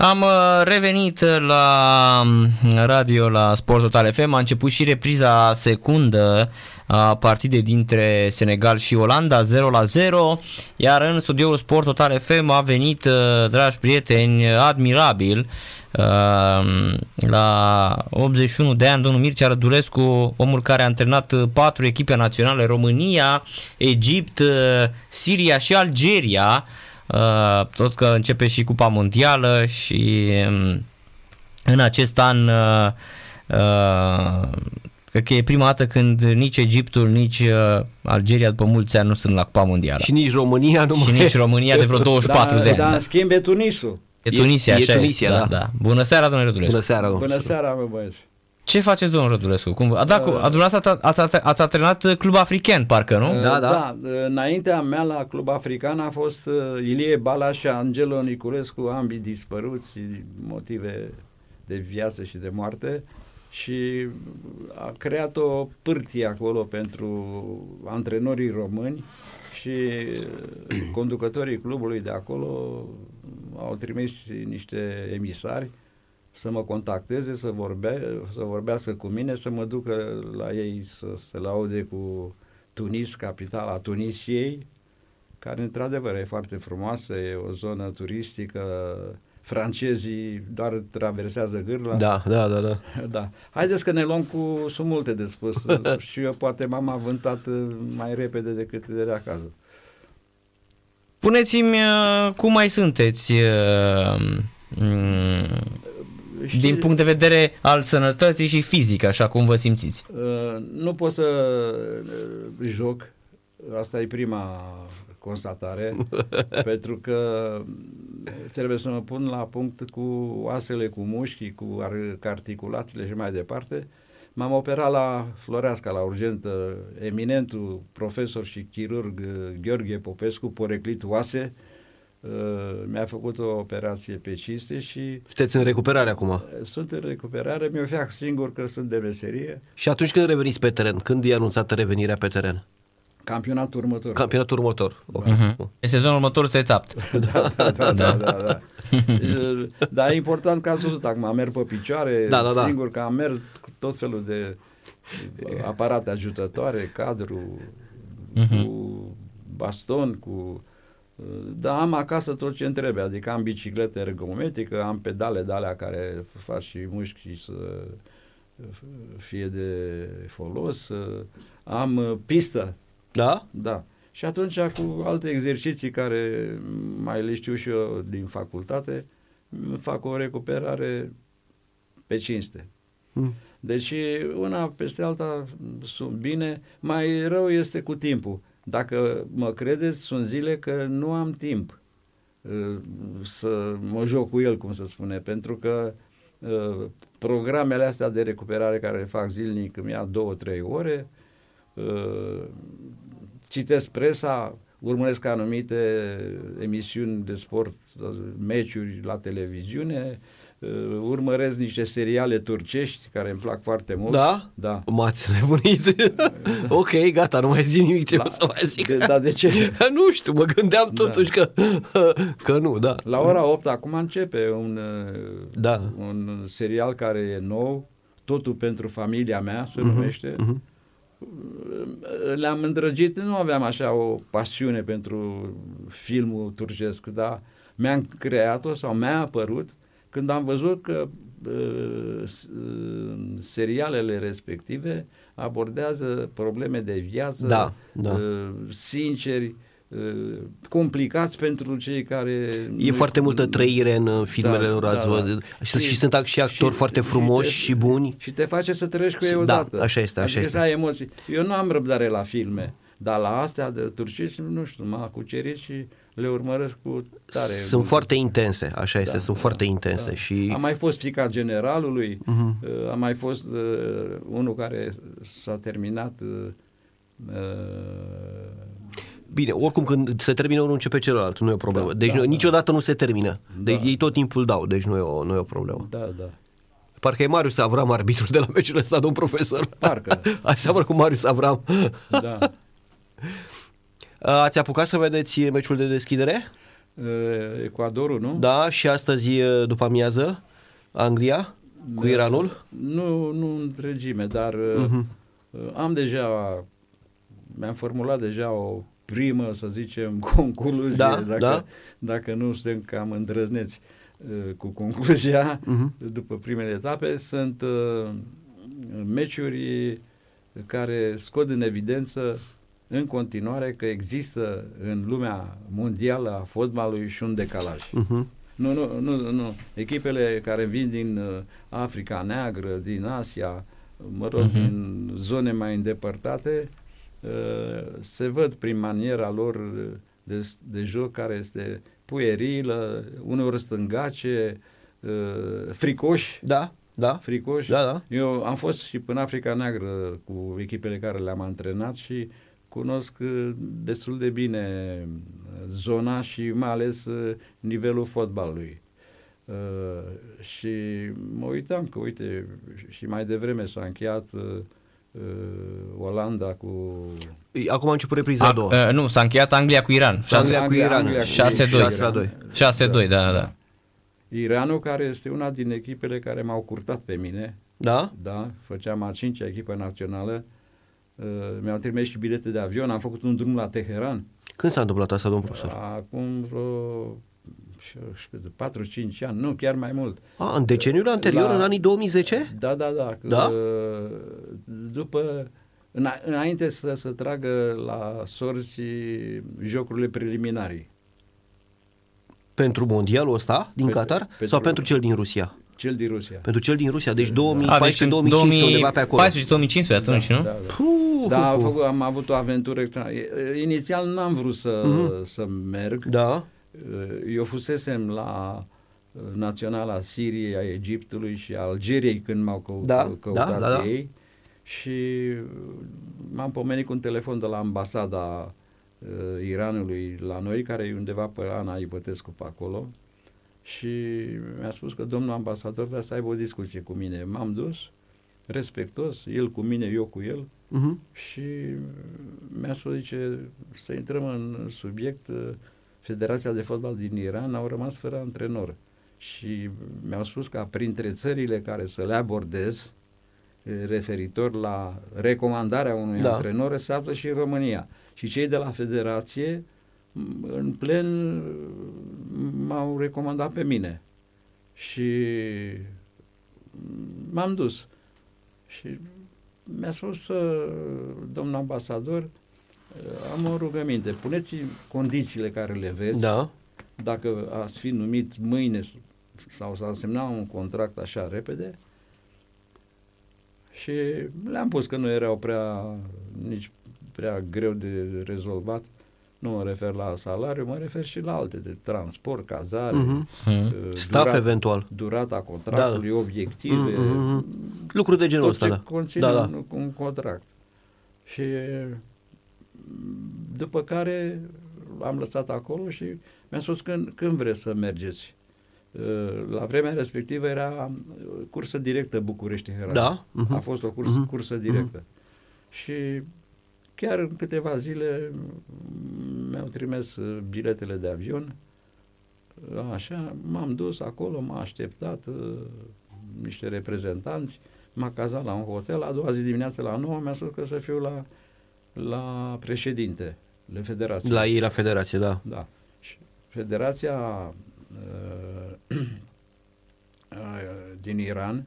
Am uh, revenit la um, radio la Sport Total FM, a început și repriza secundă a partidei dintre Senegal și Olanda 0 la 0, iar în studioul Sport Total FM a venit, uh, dragi prieteni, admirabil uh, la 81 de ani, domnul Mircea Rădulescu, omul care a antrenat patru echipe naționale, România, Egipt, Siria și Algeria, Uh, tot că începe și Cupa Mondială și um, în acest an uh, uh, cred că e prima dată când nici Egiptul, nici Algeria după mulți ani nu sunt la Cupa Mondială. Și nici România nu Și nici România de vreo 24 da, de ani. Dar da. în schimb e Tunisul. E Tunisia, E- e așa Tunisia, este, da. da, da. Bună seara, domnule Rădulescu. Bună seara, domnul Bună profesor. seara, mă băieți. Ce faceți, domnul Rădulescu? Cum, a, da, cu, a, dumneavoastră ați, ați, ați antrenat Club African, parcă, nu? Da, da. da. Înaintea mea la Club African a fost uh, Ilie Balaș și Angelo Niculescu, ambii dispăruți din motive de viață și de moarte și a creat o pârtie acolo pentru antrenorii români și uh, conducătorii clubului de acolo au trimis niște emisari să mă contacteze, să, vorbea, să vorbească cu mine, să mă ducă la ei să se laude cu Tunis, capitala Tunisiei, care într-adevăr e foarte frumoasă, e o zonă turistică, francezii doar traversează gârla. Da, da, da, da. da. Haideți că ne luăm cu, sunt multe de spus și eu poate m-am avântat mai repede decât era cazul. Puneți-mi uh, cum mai sunteți uh, mm, Știi- din punct de vedere al sănătății și fizic, așa cum vă simțiți. Uh, nu pot să uh, joc, asta e prima constatare, pentru că trebuie să mă pun la punct cu oasele, cu mușchii, cu ar- articulațiile și mai departe. M-am operat la Floreasca, la urgentă, eminentul profesor și chirurg uh, Gheorghe Popescu, poreclit oase, uh, mi-a făcut o operație pe ciste și Sunteți în recuperare acum. uh, sunt în recuperare, mi-o fac singur că sunt de meserie. Și atunci când reveniți pe teren? Când e anunțată revenirea pe teren? Campionatul următor. Campionatul următor. Ok. Uh-huh. E sezonul următor sunteți apt. da, da, da, da, da, da. Dar e important că ați văzut acum, merg pe picioare, Da, da, da. singur că am mers cu tot felul de aparate ajutătoare, cadru, Mhm. cu baston, cu... Da, am acasă tot ce îmi trebuie, adică am bicicletă ergometrică, am pedale de alea care fac și mușchi și să fie de folos, am uh, pistă, Da? da. Și atunci cu alte exerciții care mai le știu și eu din facultate, fac o recuperare pe cinste. Mm. Deci una peste alta sunt bine, mai rău este cu timpul. Dacă mă credeți, sunt zile că nu am timp uh, să mă joc cu el, cum se spune, pentru că uh, programele astea de recuperare care le fac zilnic îmi ia două, trei ore, uh, citesc presa, urmăresc anumite emisiuni de sport, meciuri la televiziune, uh, urmăresc niște seriale turcești care îmi plac foarte mult. Da? Da. M-ați nebunit. ok, gata, nu mai zic nimic ce La- o să mai zic. de- dar de ce? nu știu, mă gândeam Da. totuși că, că nu, da. La ora 8 acum începe un, uh, Da. un serial care e nou, Totul pentru familia mea se Mhm, numește. mhm. Le-am îndrăgit, nu aveam așa o pasiune pentru filmul turcesc, dar mi-am creat-o sau mi-a apărut când am văzut că uh, s- uh, serialele respective abordează probleme de viață, Da, da. uh, sinceri, uh, complicați pentru cei care... E nu- foarte multă trăire în uh, filmele Da, lor, ați da, da. văzut. Și, și sunt și actori și- foarte și frumoși te- și buni. Și te face să trăiești cu ei Da, odată. așa este, așa adică este. să ai emoții. Eu nu am răbdare la filme, dar la astea de turcici, nu știu, m-a cucerit și le urmăresc cu tare. Sunt foarte intense, așa este, Da, sunt da, foarte intense da. și Am mai fost fica generalului, Mhm. uh, am mai fost uh, unul care s-a terminat uh, uh, Bine, oricum când se termină unul începe celălalt, nu e o problemă. Da, deci da, nu, da. niciodată nu se termină. Deci Da. ei tot timpul dau, deci nu e o, nu e o problemă. da, da. Parcă e Marius Avram arbitrul de la meciul ăsta, domn profesor. Parcă. Aseamănă cu Marius Avram. da. Ați apucat să vedeți meciul de deschidere? Uh, Ecuadorul, nu? Da, și astăzi e după amiază, Anglia cu Da. Iranul. Nu, nu în întregime, dar uh-huh. am deja, mi-am formulat deja o primă, să zicem, concluzie, Da, dacă, da. dacă nu suntem cam îndrăzneți uh, cu concluzia, Mhm. după primele etape, sunt uh, meciuri care scot în evidență în continuare că există în lumea mondială a fotbalului și un decalaj. Mhm. Nu, nu, nu, nu. Echipele care vin din uh, Africa Neagră, din Asia, mă rog, Mhm. din zone mai îndepărtate, uh, se văd prin maniera lor de, de joc care este puerilă, uneori stângace, uh, fricoși, Da, da, fricoși. da, da. Eu am fost și până Africa Neagră cu echipele care le-am antrenat și cunosc uh, destul de bine uh, zona și mai ales uh, nivelul fotbalului. Uh, și mă uitam că, uite, și mai devreme s-a încheiat uh, uh, Olanda cu... Acum a început repriza a doua. uh, nu, s-a încheiat Anglia cu Iran. Anglia cu Iran. Anglia cu 6-2. 6 la 2. 6-2, da, da, da. Iranul, care este una din echipele care m-au curtat pe mine, Da? da, făceam a cincea echipă națională, uh, mi-au trimis și bilete de avion, am făcut un drum la Teheran, Când s-a întâmplat asta, domn profesor? acum vreo știu, 4-5 ani, nu, chiar mai mult. A, în deceniul anterior, La- în anii 2010? Da, da, da. că, Da? uh, După, îna, înainte să se tragă la sorți jocurile preliminarii, Pentru mondialul ăsta din Pentru- Qatar pentru- sau pentru cel din Rusia? Cel din Rusia. Pentru cel din Rusia, deci A, 2014-2015 undeva pe acolo. 2014-2015 atunci, nu? Da, da. Puh, Da, am, puh, puh. făcut, am avut o aventură extraordinară. Inițial n-am vrut să, să merg. Da, Eu fusesem la uh, Naționala Siriei, a Egiptului și a Algeriei când m-au cău- Da, căutat da, da, da. ei și uh, m-am pomenit cu un telefon de la ambasada uh, Iranului la noi, care e undeva pe Ana Ipătescu pe acolo și mi-a spus că domnul ambasador vrea să aibă o discuție cu mine. M-am dus, respectos, el cu mine, eu cu el mhm. și mi-a spus, zice, să intrăm în subiect, uh, Federația de Fotbal din Iran au rămas fără antrenor și mi-au spus că printre țările care să le abordez eh, referitor la recomandarea unui Da. antrenor se află și România. Și cei de la Federație m- în plen m- m-au recomandat pe mine. Și m-am dus. Și mi-a spus uh, domnul ambasador uh, am o rugăminte, puneți condițiile care le veți. Da. dacă ați fi numit mâine sau s-a semnat un contract așa repede. Și le-am pus că nu erau prea nici prea greu de rezolvat nu mă refer la salariu, mă refer și la alte, de transport, cazare, Mhm. Mhm. uh, Staff eventual. durata contractului, obiective, Mhm. Lucruri de genul tot ăsta, ce da. conține Da, da. Un, un contract. Și după care am lăsat acolo și mi-a spus când, când vreți să mergeți. Uh, La vremea respectivă era uh, cursă directă București-Herani. Da, mhm. A fost o cursă, Mhm. cursă directă. Și chiar în câteva zile mm, mi-au trimis uh, biletele de avion. Așa, m-am dus acolo, m-a așteptat uh, niște reprezentanți, m-a cazat la un hotel, a doua zi dimineață la 9 mi-a spus că să fiu la, la președinte, la federație. La ei, la federație, da. Da. Și Federația uh, uh, din Iran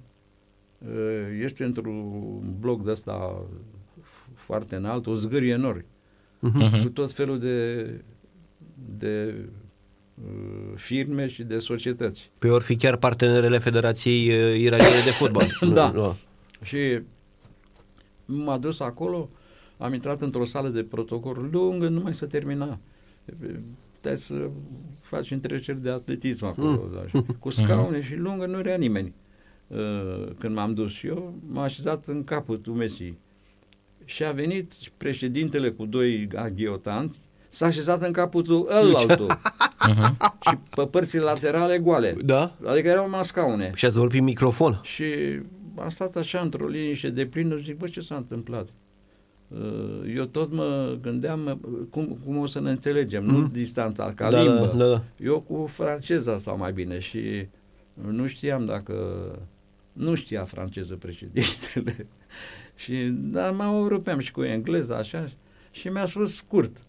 uh, este într-un bloc de ăsta foarte înalt, o zgârie enorm, Mhm. cu tot felul de, de uh, firme și de societăți. Pe ori fi chiar partenerele Federației uh, Iraniene de Fotbal. Da. Nu, Și m-a dus acolo, am intrat într-o sală de protocol lungă, numai să termina. Puteai să faci întreceri de atletism acolo, Mm. da, și cu scaune și lungă, nu era nimeni. Uh, Când m-am dus eu, m-a așezat în capul Messi. Și a venit președintele cu doi aghiotanți, s-a așezat în capul tu ăllaltul Mhm. și pe părțile laterale goale. Da? Adică erau numai scaune. Și ați vorbit microfon. Și am stat așa într-o liniște de plină și zic, bă, ce s-a întâmplat? uh, eu tot mă gândeam uh, cum, cum o să ne înțelegem, nu Mhm. distanța, ca Da, limbă. da, da, da. Eu cu franceza stau mai bine și nu știam dacă... Nu știa franceză președintele. Și, dar mă rupeam și cu engleza, așa, și mi-a spus scurt.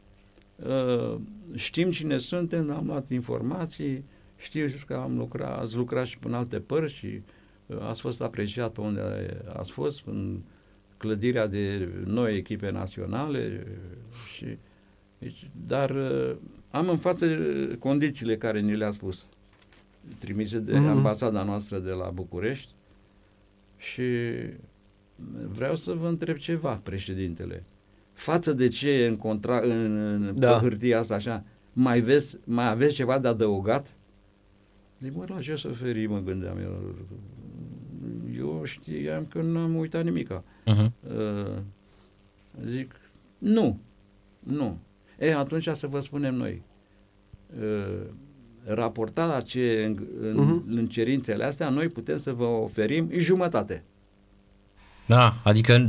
Uh, știm cine suntem, am luat informații, știu că am lucrat, ați lucrat și în alte părți și uh, ați fost apreciat pe unde ați fost, în clădirea de noi echipe naționale uh, și deci, dar uh, am în față uh, condițiile care ni le-a spus trimise de Mhm. ambasada noastră de la București și vreau să vă întreb ceva, președintele. Față de ce e în, contra, în, în Da. da. pe hârtia asta așa, mai, vezi, mai aveți ceva de adăugat? Zic, mă, la ce suferi, mă gândeam eu. Eu știam că n-am uitat nimica. Uh-huh. Uh, zic, nu, nu. E, atunci să vă spunem noi. Uh, raportat la ce în, în, Mhm. în cerințele astea, noi putem să vă oferim jumătate. Da, adică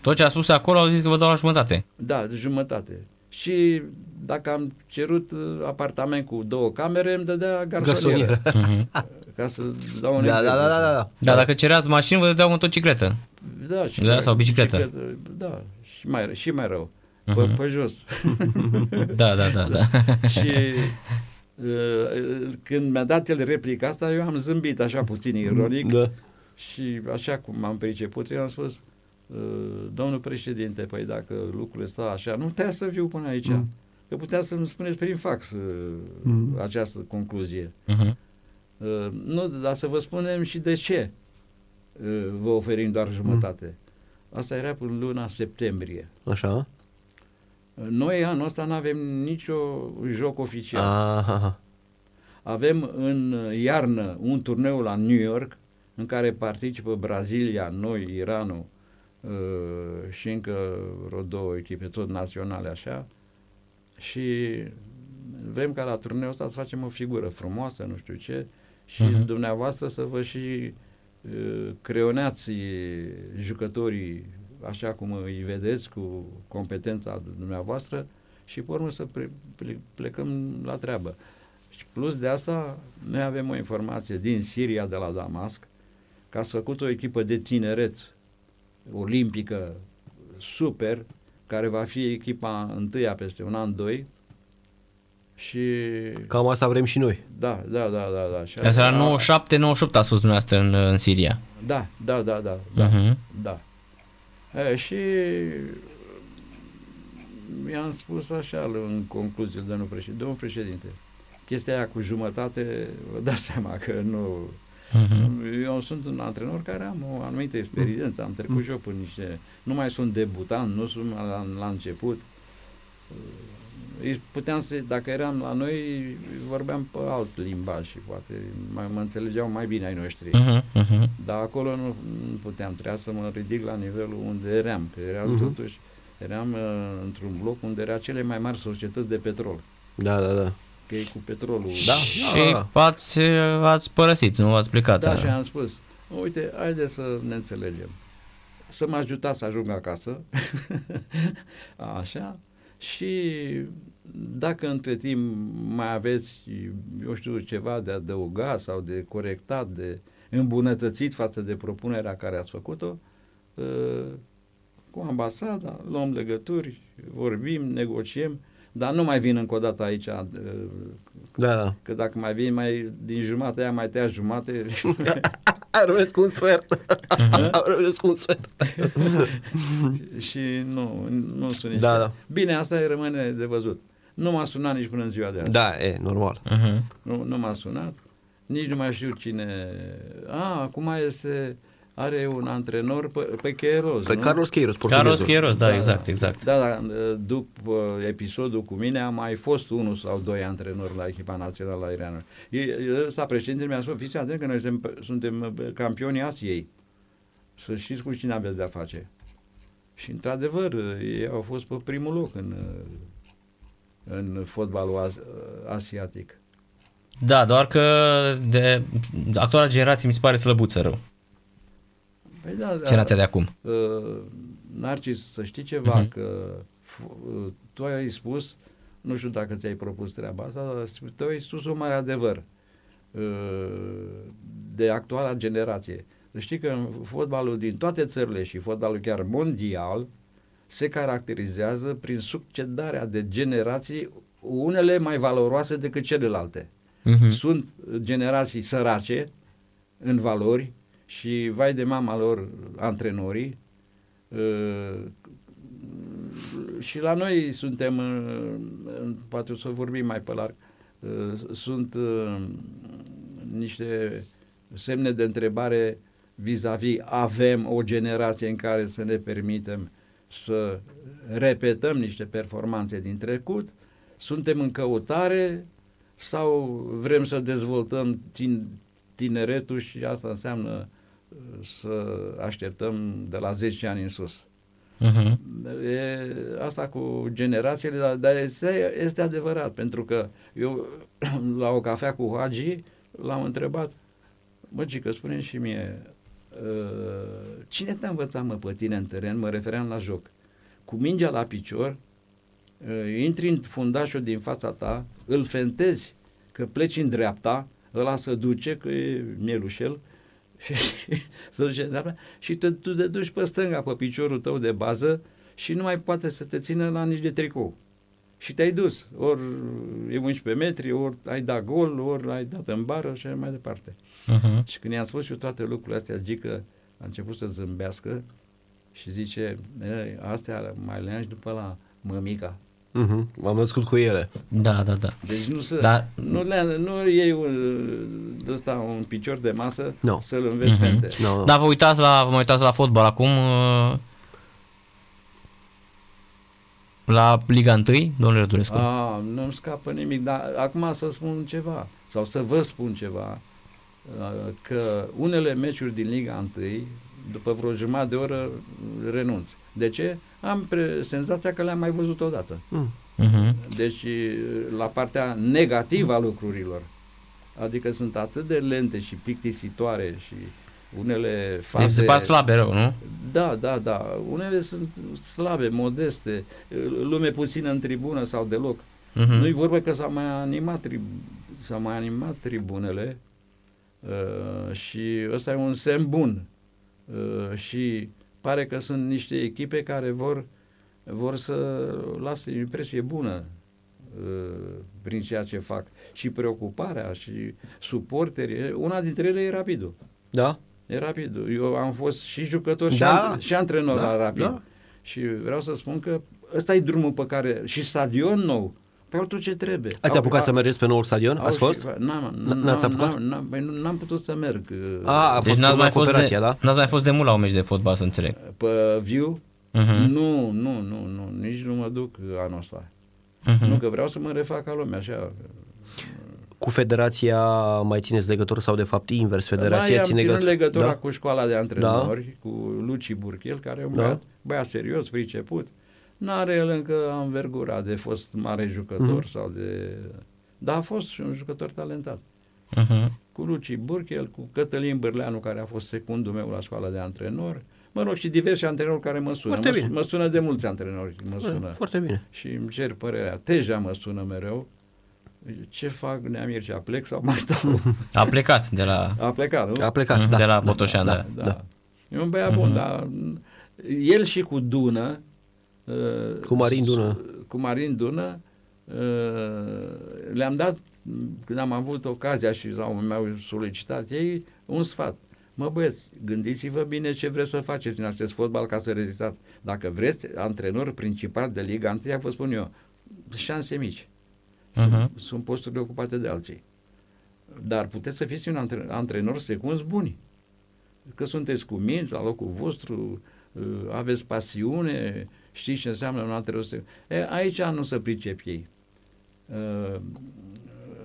tot ce a spus acolo au zis că vă dau la jumătate. Da, de jumătate. Și dacă am cerut uh, apartament cu două camere, îmi dădea garsonieră. Garsonieră. Uh-huh. Ca să dau un Da, da, exemplu. da, da, da. Da, dacă cereați mașină, vă dădeau motocicletă. Da, și Da, mai- sau bicicletă. Da, și mai, și mai rău. Pe, Mhm. pe jos. Da, da, da, da. și uh, când mi-a dat el replica asta, eu am zâmbit așa puțin ironic Da. Și așa cum am priceput, eu am spus, uh, domnul președinte, păi dacă lucrurile stau așa, nu putea să viu până aici. Mm. Că putea să-mi spuneți prin fax uh, Mm. Mhm. această concluzie. Uh-huh. Uh, nu, dar să vă spunem și de ce uh, vă oferim doar jumătate. Asta era până luna septembrie. Așa. Noi anul ăsta nu avem nicio joc oficial. Aha. Avem în iarnă un turneu la New York în care participă Brazilia, noi, Iranul uh, și încă vreo două echipe tot naționale așa și vrem ca la turneul ăsta să facem o figură frumoasă, nu știu ce și Mhm. uh-huh. dumneavoastră să vă și uh, creoneați jucătorii așa cum îi vedeți cu competența dumneavoastră și pe urmă să pre- ple- plecăm la treabă. Și plus de asta, noi avem o informație din Siria, de la Damasc, că ați făcut o echipă de tineret olimpică super, care va fi echipa întâia peste un an, doi. Și Cam asta vrem și noi. da, da, da, da, da. Și Asta asta- era 97-98 a spus dumneavoastră în, în Siria. Da, da, da, da, da, Uh-huh. da. E, și mi-am spus așa în concluzie, domnul președinte, domnul președinte, chestia aia cu jumătate, vă dați seama că nu... Uh-huh. Eu sunt un antrenor care am o anumită experiență, am trecut și eu prin niște... Nu mai sunt debutant, nu sunt la, la început. Îi Puteam să, dacă eram la noi, vorbeam pe alt limbaj și poate mai, mă înțelegeau mai bine ai noștri. Uh-huh. Uh-huh. Dar acolo nu, nu puteam, trebuia să mă ridic la nivelul unde eram, că eram Mhm. totuși, eram uh, într-un bloc unde era cele mai mari societăți de petrol, Da, da, da. Că e cu petrolul. Da. Și da. ați, ați părăsit, nu ați plecat. Da, și am spus, uite, haide să ne înțelegem. Să mă ajutați să ajung acasă, așa, și dacă între timp mai aveți, eu știu, ceva de adăugat sau de corectat, de îmbunătățit față de propunerea care ați făcut-o, uh, cu ambasada, luăm legături, vorbim, negociem, dar nu mai vin încă o dată aici, uh, Da, da. că dacă mai vin mai din jumătate aia mai tăia jumate, Rămânesc cu un sfert. Rămânesc cu un sfert. și nu, nu sunt nici... Da, da. Bine, asta e rămâne de văzut. Nu m-a sunat nici până în ziua de azi. Da, e normal. Uh-huh. Nu, nu m-a sunat. Nici nu mai știu cine... A, acum este... Are un antrenor pe, pe Cheiroz, Pe nu? Carlos Queiroz, portughezul. Carlos Chieros, da, exact, exact. Da, da, după episodul cu mine a mai fost unul sau doi antrenori la echipa națională a Iranului. Ăsta președintele mi-a spus, fiți atenți că noi suntem, suntem campionii Asiei. Să știți cu cine aveți de-a face. Și într-adevăr, ei au fost pe primul loc în, în fotbalul as, asiatic. Da, doar că de actuala generație mi se pare slăbuță rău. Păi da, da, Generația de acum. Uh, Narcis, să știi ceva, Mhm. că f- tu ai spus, nu știu dacă ți-ai propus treaba asta, dar tu ai spus un mare adevăr uh, de actuala generație. Să știi că în fotbalul din toate țările și fotbalul chiar mondial se caracterizează prin succedarea de generații, unele mai valoroase decât celelalte. Mhm. Sunt generații sărace în valori și vai de mama lor antrenorii uh, și la noi suntem uh, în- poate o să vorbim mai pe larg uh, sunt uh, niște semne de întrebare vis-a-vis avem o generație în care să ne permitem să repetăm niște performanțe din trecut suntem în căutare sau vrem să dezvoltăm tin, tineretul și asta înseamnă uh, să așteptăm de la 10 ani în sus. Mhm. E asta cu generațiile, dar, dar este, este adevărat, pentru că eu la o cafea cu Hagi l-am întrebat, mă, că spune și mie, uh, cine te-a învățat, mă, pe tine în teren? Mă refeream la joc. Cu mingea la picior, uh, intri în fundașul din fața ta, îl fentezi că pleci în dreapta, ăla se duce, că e mielușel, și se duce în dreapta și te, tu te duci pe stânga, pe piciorul tău de bază și nu mai poate să te țină la nici de tricou. Și te-ai dus. Ori e 11 metri, ori ai dat gol, ori ai dat în bară și așa mai departe. Mhm. Și când i-am spus și eu toate lucrurile astea, Gică a început să zâmbească și zice, "Ei, astea mai le și după la mămica. Mhm. M-am născut cu ele. Da, da, da. Deci nu să, Dar- nu, le, nu iei un, de ăsta, un picior de masă Nu. să-l înveți Mhm. fente. No, no. Dar vă uitați la, vă mai uitați la fotbal acum, uh, la Liga 1, domnule Rădulescu? A, nu-mi scapă nimic, dar acum să spun ceva, sau să vă spun ceva, uh, că unele meciuri din Liga 1, după vreo jumătate de oră, renunț. De ce? Am pre- senzația că le-am mai văzut odată. Mm. Mhm. Deci, la partea negativă a lucrurilor. Adică sunt atât de lente și plictisitoare și unele Deci faze... se par slabe rău, nu? Da, da, da. Unele sunt slabe, modeste, lume puțină în tribună sau deloc. Mhm. Nu-i vorba că s-au mai animat, trib- s-au mai animat tribunele uh, și ăsta e un semn bun. Uh, și pare că sunt niște echipe care vor, vor să lasă o impresie bună uh, prin ceea ce fac. Și preocuparea și suporterii, una dintre ele e Rapidul. Da? E Rapidul. Eu am fost și jucător și, Da. antre- și antrenor Da, la Rapid. da. Și vreau să spun că ăsta e drumul pe care... Și stadion nou. Păi au tot ce trebuie. Ați Au- apucat să au- mergeți pe noul stadion? au Ați și- fost? N-am, N- n-am, n-ați apucat? n-am, n-am, păi nu- n-am putut să merg. uh, A, a Deci fost n-ați la mai, fost cooperația, de, da? n-ați mai fost de mult la un meci de fotbal, să înțeleg. Pe viu? Mhm. Nu, nu, nu, nu, nici nu mă duc anul ăsta. Mhm. Nu, că vreau să mă refac ca lumea, așa. Cu federația mai țineți legătură sau de fapt invers? Mai Federația am ține ținut legătură? legătura Da? cu școala de antrenori, cu Luci Burchel, care e un Da. băiat, băiat serios, priceput. N-are el încă anvergura de fost mare jucător Mhm. sau de... Dar a fost și un jucător talentat. Mhm. Cu Luci Burchel, cu Cătălin Bârleanu, care a fost secundul meu la școala de antrenori. Mă rog, și diversi antrenori care mă sună. Foarte Mă, bine. mă sună de mulți antrenori, mă sună. Foarte bine. Și îmi cer părerea. Teja mă sună mereu. Ce fac Neamir și plec sau mai stau? A plecat de la, A plecat, nu? A plecat, Mhm, da. de la da, Botoșan, da. da. da. E un băiat bun, Mhm. dar el și cu Dună, uh, Cu Marin Dună. Cu Marin Dună, uh, le-am dat, când am avut ocazia și sau mi-au solicitat ei, un sfat. Mă băieți, gândiți-vă bine ce vreți să faceți în acest fotbal ca să rezistați. Dacă vreți, antrenor principal de Liga 1, vă spun eu, șanse mici. Sunt, Mhm. sunt posturile ocupate de alții. Dar puteți să fiți un antre- antrenor secunzi buni. Că sunteți cu minți la locul vostru, uh, aveți pasiune, știți ce înseamnă un antrenor secunzi. E, aici nu se pricep ei. Uh,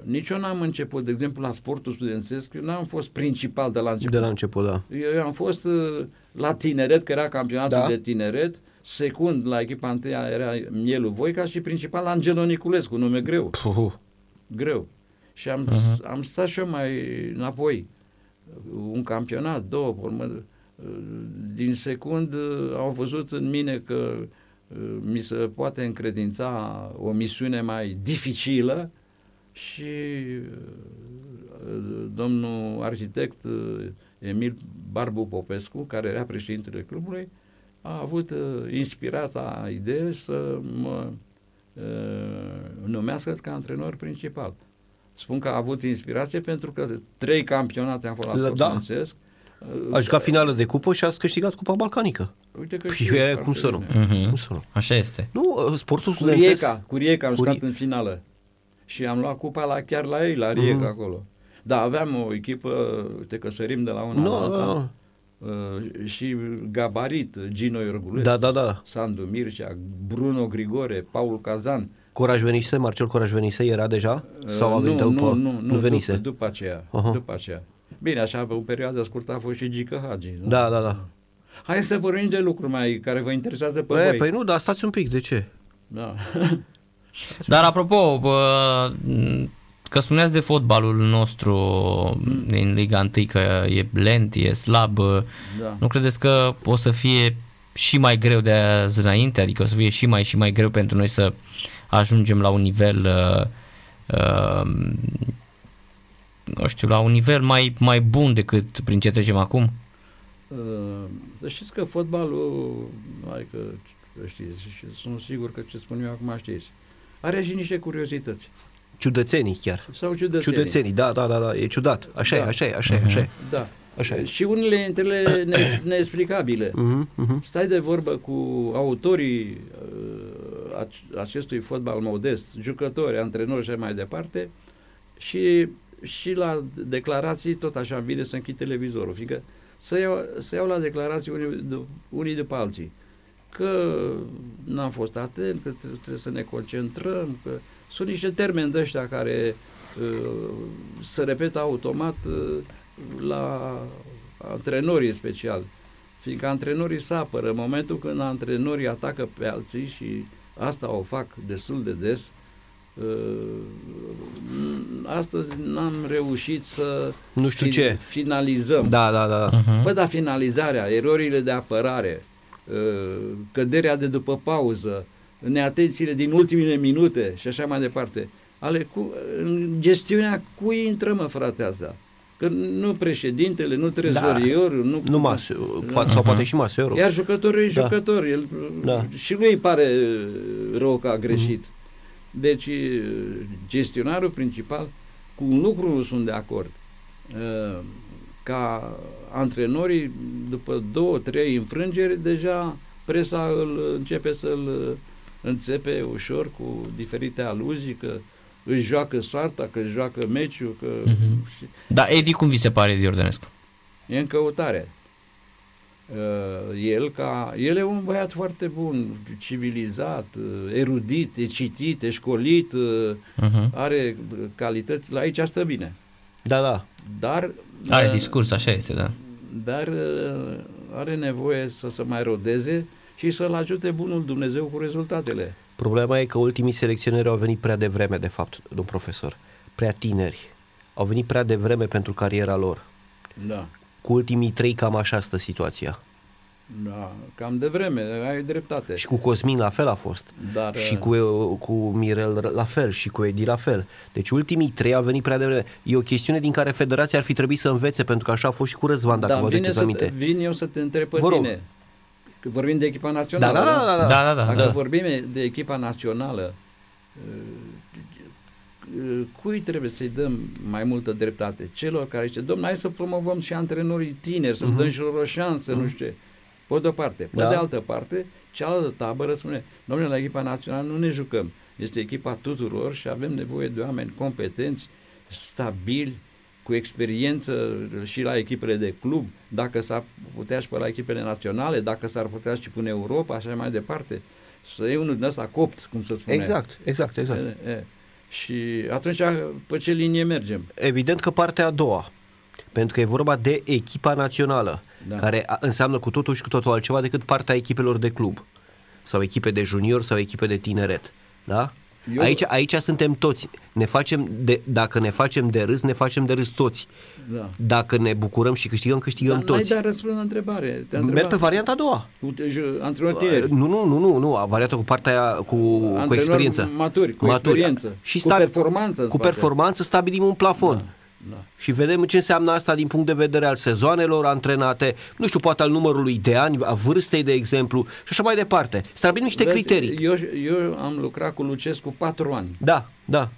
nici eu n-am început, de exemplu, la sportul studențesc, eu n-am fost principal de la început. De la început, da. Eu am fost uh, la tineret, că era campionatul Da. de tineret, secund la echipa întâia era Mielu Voica și principal Angelo Niculescu, nume greu, Puh. greu. Și am, Mhm. am stat și eu mai înapoi, un campionat, două, pe urmă, din secund uh, au văzut în mine că uh, mi se poate încredința o misiune mai dificilă și uh, domnul arhitect uh, Emil Barbu Popescu, care era președintele clubului, a avut uh, inspirata idee să mă uh, numească ca antrenor principal. Spun că a avut inspirație pentru că trei campionate am fost la Da. sport studențesc. A jucat finală de cupă și a câștigat Cupa Balcanică. Uite că Păi, știu e, foarte cum să nu? bine. Mhm. Cum să nu? Așa este. Nu, uh, sportul studențesc... Cu Rieca, cu Rieca am jucat Cu Rie- în finală. Și am luat cupa la, chiar la ei, la Rieca Mhm. acolo. Da, aveam o echipă, uite că sărim de la una Nu, la alta. nu, nu. Uh, și gabarit, Gino Iorgulescu, Da, da, da. Sandu Mircea, Bruno Grigore, Paul Cazan. Coraj Venise, Marcel Coraj Venise era deja? Sau a Uh, venit nu, după? nu, nu, nu, venise? După, după aceea, Aha. după aceea. Bine, așa, pe o perioadă scurtă a fost și Gică Hagi. nu? Da, da, da. Hai să vorbim de lucruri mai care vă interesează pe Păi, voi. păi nu, dar stați un pic, de ce? Da. Dar apropo, bă, că spuneați de fotbalul nostru din Liga 1 că e lent, e slab, Da. nu credeți că o să fie și mai greu de azi înainte, adică o să fie și mai și mai greu pentru noi să ajungem la un nivel uh, uh, nu știu, la un nivel mai, mai bun decât prin ce trecem acum? Uh, Să știți că fotbalul, adică știți, și sunt sigur că ce spun eu acum știți, are și niște curiozități. Ciudățenii chiar. Sau ciudățenii. Ciudățenii, da, da, da, da, e ciudat. Așa Da. e, așa e, așa e, așa e. Da. Așa e. Și unele dintre ele ne- neexplicabile. Mhm, mhm. Stai de vorbă cu autorii uh, ac- acestui fotbal modest, jucători, antrenori și așa mai departe și, și la declarații tot așa îmi vine să închid televizorul, fiindcă să iau, să iau la declarații unii, du- unii după alții că n-am fost atent, că tre- trebuie să ne concentrăm, că sunt niște termeni de ăștia care uh, se repetă automat uh, la antrenorii în special. Fiindcă antrenorii se apără în momentul când antrenorii atacă pe alții și asta o fac destul de des. Uh, Astăzi n-am reușit să Nu știu fi- ce. finalizăm. Da, da, da. Uh-huh. Bă, dar finalizarea, erorile de apărare, uh, căderea de după pauză, neatențiile din ultimele minute și așa mai departe. Ale cu, în gestiunea cui intră, mă, frate, asta? Că nu președintele, nu trezoriorul, nu... Nu mas, poate, sau poate și maserul. Iar jucătorul e Da. jucător. El, Da. Și lui îi pare uh, rău că a greșit. Deci, uh, gestionarul principal, cu un lucru nu sunt de acord. Uh, Ca antrenorii, după două, trei înfrângeri, deja presa îl începe să-l uh, înțepe ușor cu diferite aluzii, că își joacă soarta, că își joacă meciul, că Mhm. și Da, Edi, cum vi se pare Edi Ordănescu? e în căutare. Uh, el, ca, el e un băiat foarte bun, civilizat, uh, erudit, e citit, e școlit, uh, Uh-huh. are calități, la aici stă bine. Da, da. Dar, Are uh, discurs, așa este, da. dar uh, are nevoie să se mai rodeze și să-l ajute bunul Dumnezeu cu rezultatele. Problema e că ultimii selecționeri au venit prea devreme, de fapt, domn profesor. Prea tineri. Au venit prea devreme pentru cariera lor. Da. Cu ultimii trei cam așa stă situația. Da, cam de vreme, ai dreptate. Și cu Cosmin la fel a fost. Dar, Și uh, cu, cu Mirel la fel și cu Edi la fel. Deci ultimii trei au venit prea devreme. E o chestiune din care federația ar fi trebuit să învețe, pentru că așa a fost și cu Răzvan, dacă da, vă vine aduceți să, aminte. vin eu să te întreb pe Vă rog. tine. Că vorbim de echipa Da, națională. da, da, da, da. Da, da, da. Dacă da. vorbim de echipa națională, uh, cui trebuie să-i dăm mai multă dreptate? Celor care zice, domnule, hai să promovăm și antrenorii tineri, să uh-huh. dăm și lor o șansă, uh-huh. nu știu ce. Pe de-o parte. Pe Da. de altă parte, cealaltă tabără spune, domnule, la echipa națională nu ne jucăm. Este echipa tuturor și avem nevoie de oameni competenți, stabili, cu experiență și la echipele de club, dacă s-ar putea și pe la echipele naționale, dacă s-ar putea și până Europa, așa mai departe. Să iei unul din ăsta copt, cum să spune. Exact, exact, exact. E, e. Și atunci, pe ce linie mergem? Evident că partea a doua, pentru că e vorba de echipa națională, Da. care a- înseamnă cu totul și cu totul altceva decât partea echipelor de club sau echipe de junior sau echipe de tineret. Da? Eu... Aici, aici suntem toți. Ne facem de, dacă ne facem de râs, ne facem de râs toți. Da. Dacă ne bucurăm și câștigăm, câștigăm Dar toți. n-ai dat răspuns la întrebare. Te-a Merg întrebat. pe varianta a doua. Cu antrenori tineri. Nu, nu, nu, nu, nu, varianta cu partea aia, cu, cu Antrenori experiență. maturi, cu experiență. Și Cu performanță în Cu spate. performanță stabilim un plafon. Da, da. Și vedem ce înseamnă asta din punct de vedere al sezoanelor antrenate, nu știu, poate al numărului de ani, a vârstei, de exemplu, și așa mai departe. Stabilim niște Vezi, criterii. Eu, eu am lucrat cu Lucescu patru ani. Da, da.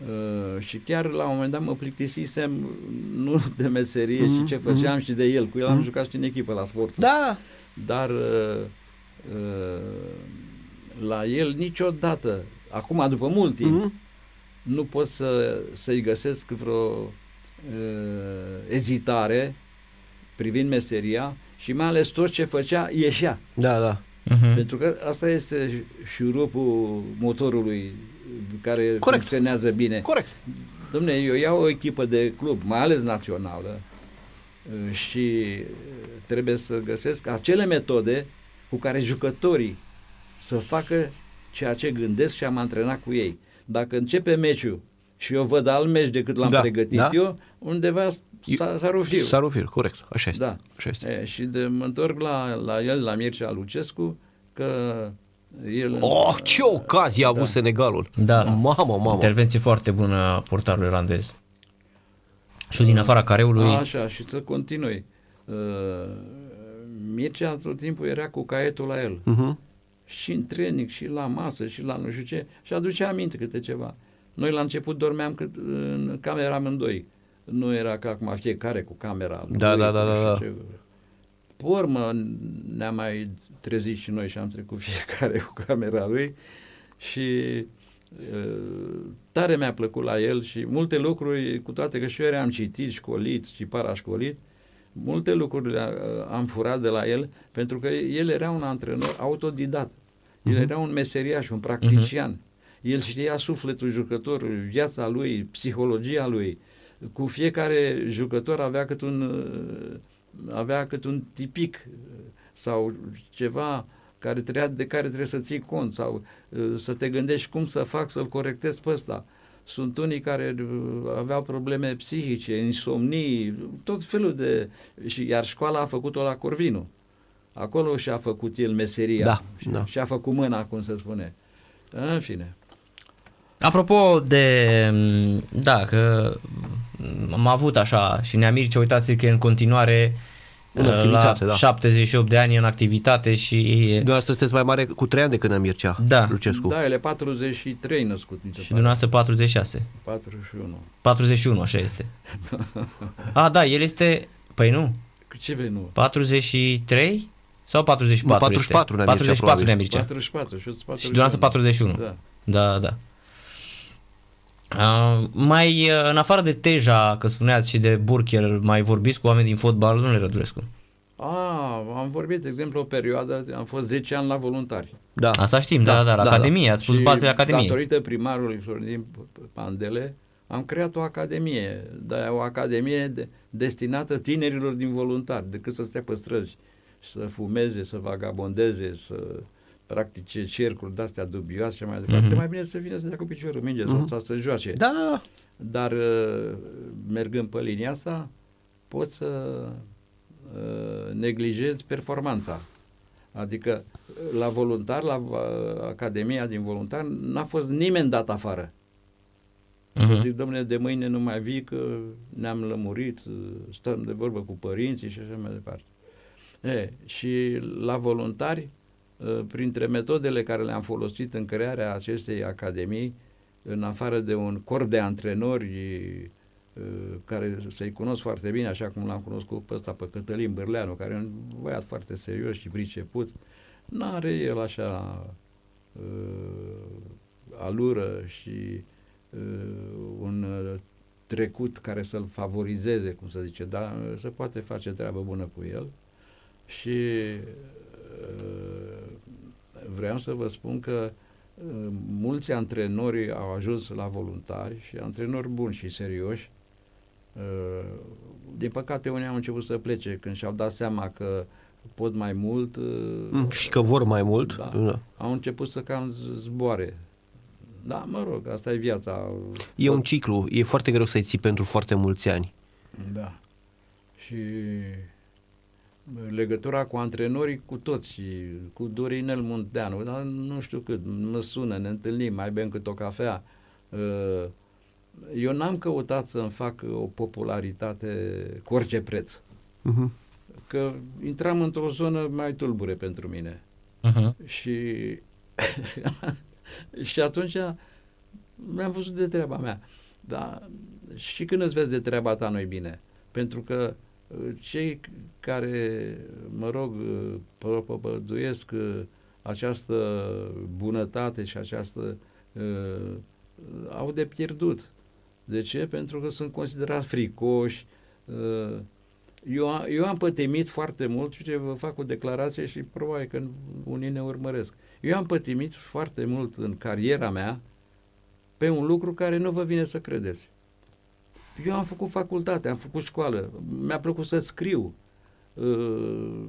Uh, și chiar la un moment dat mă plictisisem nu de meserie Mhm, și ce făceam și de el. Cu el am jucat și în echipă la sport. Da, Dar uh, uh, la el niciodată, acum după mult timp, Mhm. Nu pot să, să-i găsesc vreo uh, ezitare privind meseria și mai ales tot ce făcea ieșea. da, da. Mhm. Pentru că asta este șurupul motorului care Corect. funcționează bine. Corect. Domne, eu iau o echipă de club, mai ales națională, uh, și uh, trebuie să găsesc acele metode cu care jucătorii să facă ceea ce gândesc și am antrenat cu ei. Dacă începe meciul și eu văd alt meci decât l-am Da, pregătit da. eu, undeva s-a, s-a rufit. Sarufir, corect. Așa este. Da. Așa este. E, și de, mă întorc la, la el, la Mircea Lucescu, că el... Oh, ce ocazie a avut Da. Senegalul. Da. Mamă, mamă. Intervenție foarte bună a portarului olandez. Și din afara careului, Așa, și să continui. Uh, Mircea tot timpul era cu caietul la el. Mhm. Și în trenic, și la masă, și la nu știu ce. Și aducea aminte câte ceva. Noi la început dormeam cât, în camera amândoi. Nu era ca acum fiecare cu camera. Da, lui, da, da, nu da, știu da. ce. Pe urmă ne-am mai trezit și noi și am trecut fiecare cu camera lui și uh, tare mi-a plăcut la el și multe lucruri, cu toate că și eu eram citit, școlit și parașcolit, multe lucruri le- uh, am furat de la el pentru că el era un antrenor autodidat. El Mhm. era un meseriaș, un practician. El știa sufletul jucătorului, viața lui, psihologia lui. Cu fiecare jucător avea cât un, uh, avea cât un tipic uh, sau ceva care trebuia, de care trebuie să ții cont sau uh, să te gândești cum să fac să-l corectez pe ăsta. Sunt unii care uh, aveau probleme psihice, insomnii, tot felul de... Și, iar școala a făcut-o la Corvinu. Acolo și-a făcut el meseria. Da, și, da. și-a făcut mâna, cum se spune. În fine. Apropo de, da, că am avut așa și ne-am Mircea, uitați că e în continuare În uh, activitate, la da. 78 de ani în activitate și Dumneavoastră sunteți mai mare cu 3 ani decât Nea Mircea, Da. Lucescu. Da, el e 43 născut, mi se și pare. dumneavoastră 46. 41. 41, așa este. A, da, el este, păi nu, Ce vei nu? 43 sau 44 44 este? Nea Mircea, 44 Nea probabil. Mircea. 44 și eu sunt 41. Și dumneavoastră 41. Da. Da, da. Uh, mai uh, în afară de Teja, că spuneați și de Burchel, mai vorbiți cu oameni din fotbal, domnule Rădulescu? A, am vorbit, de exemplu, o perioadă, am fost 10 ani la voluntari. Da. Asta știm, da, da, da, la da, Academie, ați spus Și bazele Academiei. datorită primarului Florin Pandele, am creat o academie, dar o academie de, destinată tinerilor din voluntari, decât să stea pe străzi, să fumeze, să vagabondeze, să practice cercuri de-astea dubioase și mai departe. Mhm. Mai bine să vină să dea cu piciorul minge Mhm. sau să joace. Da, da, da. Dar uh, mergând pe linia asta, poți să uh, neglijezi performanța. Adică uh, la voluntar, la uh, Academia din voluntar, n-a fost nimeni dat afară. Să Mhm. zic, domnule, de mâine nu mai vii că ne-am lămurit, uh, stăm de vorbă cu părinții și așa mai departe. E, și la voluntari, uh, printre metodele care le-am folosit în crearea acestei academii, în afară de un corp de antrenori uh, care să-i cunosc foarte bine, așa cum l-am cunoscut pe ăsta, pe Cătălin Bârleanu, care e un băiat foarte serios și priceput, n-are el așa uh, alură și uh, un uh, trecut care să-l favorizeze, cum să zice, dar uh, se poate face treabă bună cu el. Și uh, vreau să vă spun că uh, mulți antrenori au ajuns la voluntari și antrenori buni și serioși. Uh, Din păcate, unii au început să plece când și-au dat seama că pot mai mult. uh, Mm, Și că vor mai mult. Da. Da. Au început să cam z- zboare. Da, mă rog, asta e viața. E un ciclu, e foarte greu să-i ții pentru foarte mulți ani. Da. Și legătura cu antrenorii, cu toți, cu Dorinel Munteanu, dar nu știu cât, mă sună, ne întâlnim, mai bem cât o cafea. Uh, Eu n-am căutat să-mi fac o popularitate cu orice preț, Uh-huh. că intram într-o zonă mai tulbure pentru mine. Uh-huh. Și, și atunci mi-am văzut de treaba mea. Dar și când îți vezi de treaba ta, nu bine. Pentru că uh, cei care, mă rog, uh, propăduiesc uh, această bunătate și această uh, au de pierdut. De ce? Pentru că sunt considerați fricoși. Uh, eu, a- eu am pătimit foarte mult și vă fac o declarație și probabil că unii ne urmăresc. Eu am pătimit foarte mult în cariera mea pe un lucru care nu vă vine să credeți. Eu am făcut facultate, am făcut școală, mi-a plăcut să scriu, uh,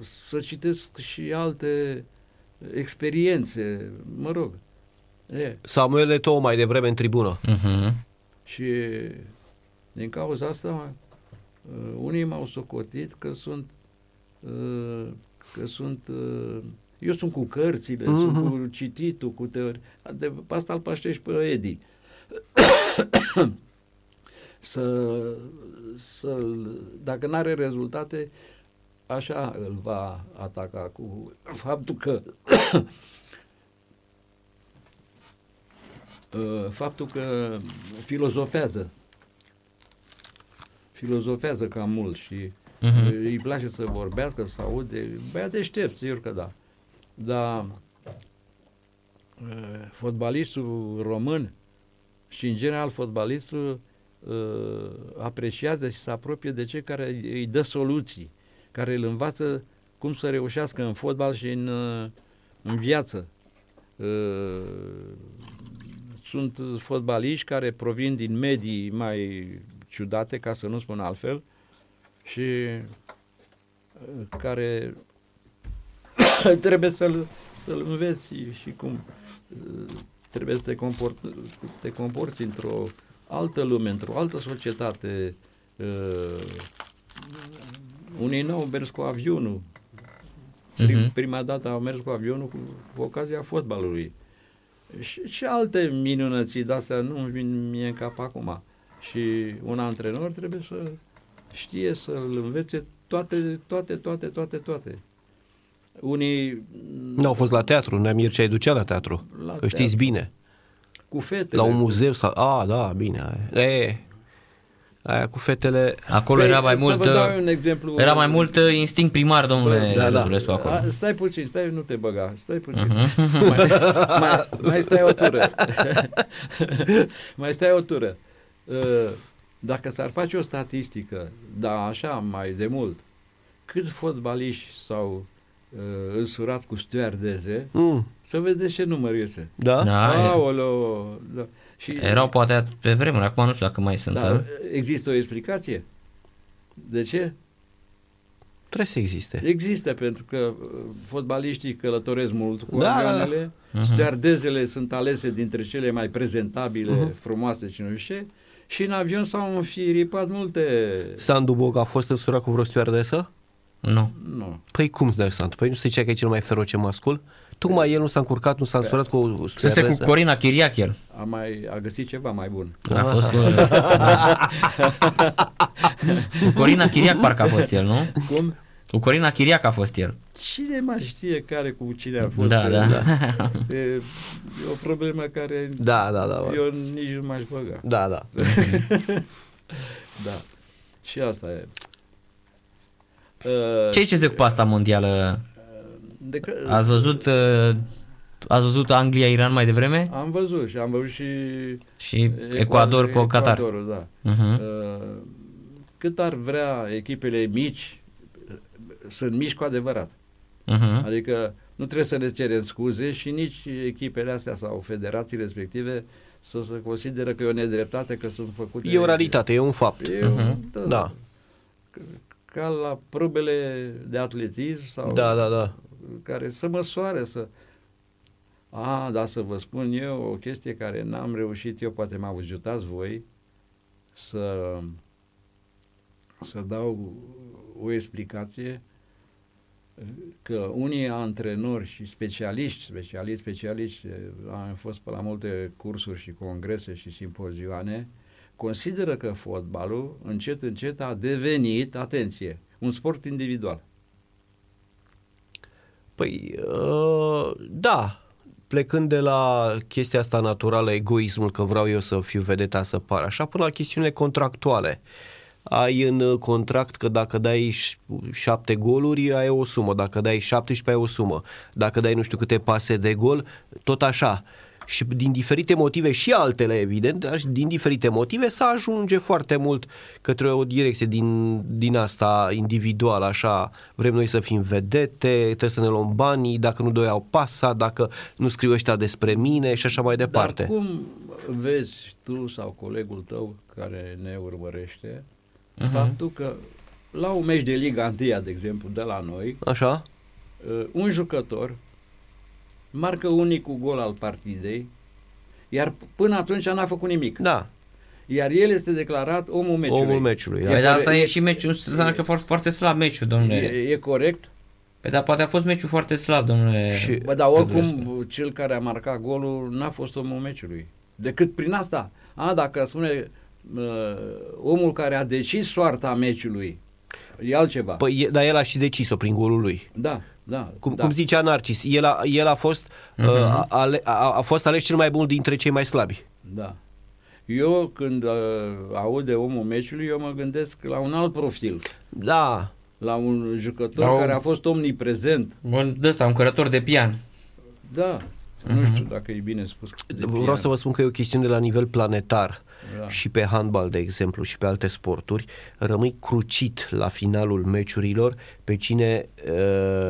să citesc și alte experiențe, mă rog. E. Samuel Eto'o mai devreme în tribună. Uh-huh. Și din cauza asta uh, unii m-au socotit că sunt uh, că sunt uh, eu sunt cu cărțile, mm-hmm. sunt cu cititul, cu teorii. De, pe asta îl paștești pe Edi. să, să dacă nu are rezultate, așa îl va ataca cu faptul că uh, faptul că filozofează filozofează cam mult și Mhm. uh, îi place să vorbească, să aude, băiat deștept, sigur că da. Dar uh, fotbalistul român și în general fotbalistul uh, apreciază și se apropie de cei care îi dă soluții, care îl învață cum să reușească în fotbal și în, uh, în viață. Uh, sunt fotbaliști care provin din medii mai ciudate, ca să nu spun altfel, și uh, care trebuie să-l, să-l înveți și cum uh, trebuie să te, comport, te comporți într-o altă lume, într-o altă societate. Uh, unii nu au mers cu avionul. Prim, Mhm. Prima dată au mers cu avionul cu, cu ocazia fotbalului. Și, și alte minunății de-astea nu îmi vin mie în cap acum. Și un antrenor trebuie să știe să-l învețe toate, toate, toate, toate, toate. Unii Nu au fost la teatru, ne Mircea îi ducea la teatru. La că știți teatru. bine. Cu fetele. La un muzeu sau... A, da, bine. Aia, e, aia cu fetele... Acolo Păi, era mai să mult vă dau uh, un exemplu. era mai mult uh, instinct primar, domnule Da, da. Rădulescu, acolo. A, stai puțin, stai, nu te băga, stai puțin. Mhm. mai, mai, mai stai o tură. mai stai o tură. Uh, Dacă s-ar face o statistică, da, așa mai de mult, câți fotbaliști s-au uh, însurat cu stewardeze, Mm, să vedeți ce număr iese. da? Da, era- Aoleo, da. Și, erau poate pe vremuri, acum nu știu dacă mai sunt. da, uh. există o explicație? De ce? Trebuie să existe. Există, pentru că uh, fotbaliștii călătoresc mult cu Da, avioanele, Mhm. stewardezele sunt alese dintre cele mai prezentabile, Mhm. frumoase și nu știu ce, și în avion s-au înfiripat multe... Sandu Boc a fost însurat cu vreo stewardesă? Nu. Nu. Păi cum îți dai Sandu? Păi nu se zicea că e cel mai feroce mascul? Tocmai el nu s-a încurcat, nu s-a însurat cu o Să se cu stewardesă? Corina Chiriac el. A mai a găsit ceva mai bun. A fost cu... cu Corina Chiriac parcă a fost el, nu? Cum? Cu Corina Chiriac a fost el. Cine mai știe care cu cine a fost? Da, Că da. E, e o problemă care Da, da, da. bă. eu nici nu m-aș băga. Da, da. Da. Și asta e. Uh, Ce ziceți de cupa asta mondială? de că, Ați văzut, uh, ați văzut Anglia-Iran mai devreme? Am văzut și am văzut și Și Ecuador cu Qatar. Ecuadorul, da. Uh-huh. Uh, cât ar vrea echipele mici, uh, sunt mici cu adevărat. Uh-huh. Adică nu trebuie să ne cerem scuze și nici echipele astea sau federații respective să se consideră că e o nedreptate, că sunt făcute... E o realitate, e un fapt. E, Mhm. da, Da. Ca la probele de atletism sau Da, da, da. care să măsoare, să... A, dar să vă spun eu o chestie care n-am reușit eu, poate mă ajutați voi, să, să dau o explicație că unii antrenori și specialiști, specialiști, specialiști, am fost pe la multe cursuri și congrese și simpozioane, consideră că fotbalul încet, încet a devenit, atenție, un sport individual. Păi, uh, da, plecând de la chestia asta naturală, egoismul, că vreau eu să fiu vedeta să par așa, până la chestiunile contractuale. Ai în contract că dacă dai șapte goluri, ai o sumă, dacă dai 17, ai o sumă, dacă dai nu știu câte pase de gol, tot așa și din diferite motive și altele, evident, dar din diferite motive să ajunge foarte mult către o direcție din, din asta individuală, așa, vrem noi să fim vedete, trebuie să ne luăm banii, dacă nu doi au pasa, dacă nu scriu ăștia despre mine și așa mai departe. Dar cum vezi tu sau colegul tău care ne urmărește uh-huh. faptul că la un meci de Liga 1, de exemplu, de la noi, Așa? Uh, un jucător marcă unicul gol al partidei, iar până atunci n-a făcut nimic. Da. Iar el este declarat omul meciului. Omul meciului, da. Păi, dar asta e și meciul, înseamnă că foarte, foarte slab meciul, domnule. E, e corect? Păi dar poate a fost meciul foarte slab, domnule. Și- Bă, dar oricum cel care a marcat golul n-a fost omul meciului. Decât prin asta. A, dacă spune uh, omul care a decis soarta meciului, e altceva. Păi, e- dar el a și decis-o prin golul lui. da, da. Cum, da. cum zicea Narcis, el a, el a fost uh, a, ale, a, a fost ales cel mai bun dintre cei mai slabi. Da. Eu când uh, aud de omul meciului, eu mă gândesc la un alt profil. Da, La un jucător La un- care a fost omniprezent. Un, de ăsta, un cărător de pian. Da. Nu știu dacă e bine spus. de vreau pian. să vă spun că e o chestiune de la nivel planetar Da. și pe handbal, de exemplu, și pe alte sporturi, rămâi crucit la finalul meciurilor pe cine uh,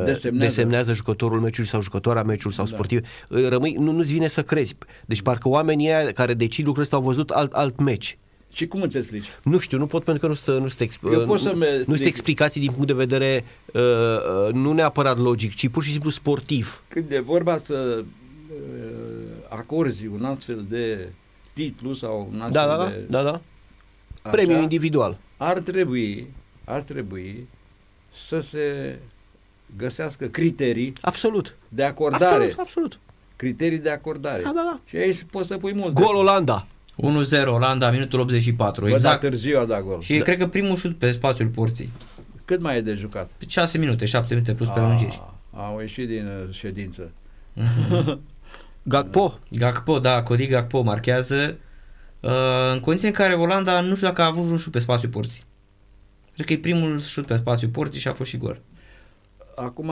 Desemnează. desemnează jucătorul meciului sau jucătoarea meciului sau Da. sportiv. Uh, Rămâi, nu, nu-ți vine să crezi. Deci parcă oamenii aia care decid lucrul ăsta au văzut alt, alt meci. Și cum îți explici? Nu știu, nu pot pentru că nu sunt, nu sunt, exp- Eu pot să nu, mi nu sunt explic. explicații din punct de vedere uh, uh, nu neapărat logic, ci pur și simplu sportiv. Când e vorba să uh, acorzi un astfel de titlu sau un astfel Da, da, da, de... da, da. așa, Premiu individual. Ar trebui, ar trebui să se găsească criterii Absolut. de acordare. Absolut, absolut. Criterii de acordare. Da, da, da. Și aici poți să pui mult. Gol Olanda. 1-0, Olanda, minutul 84. Bă, exact. Exact. dar târziu a dat gol. Și cred că primul șut pe spațiul porții. Cât mai e de jucat? 6 minute, 7 minute plus Ah. pe lungiri. A, au ieșit din uh, ședință. Gakpo. Gakpo, da, Cody Gakpo marchează uh, în condiții în care Olanda nu știu dacă a avut vreun șut pe spațiul porții. Cred că e primul șut pe spațiul porții și a fost și gol. Acum,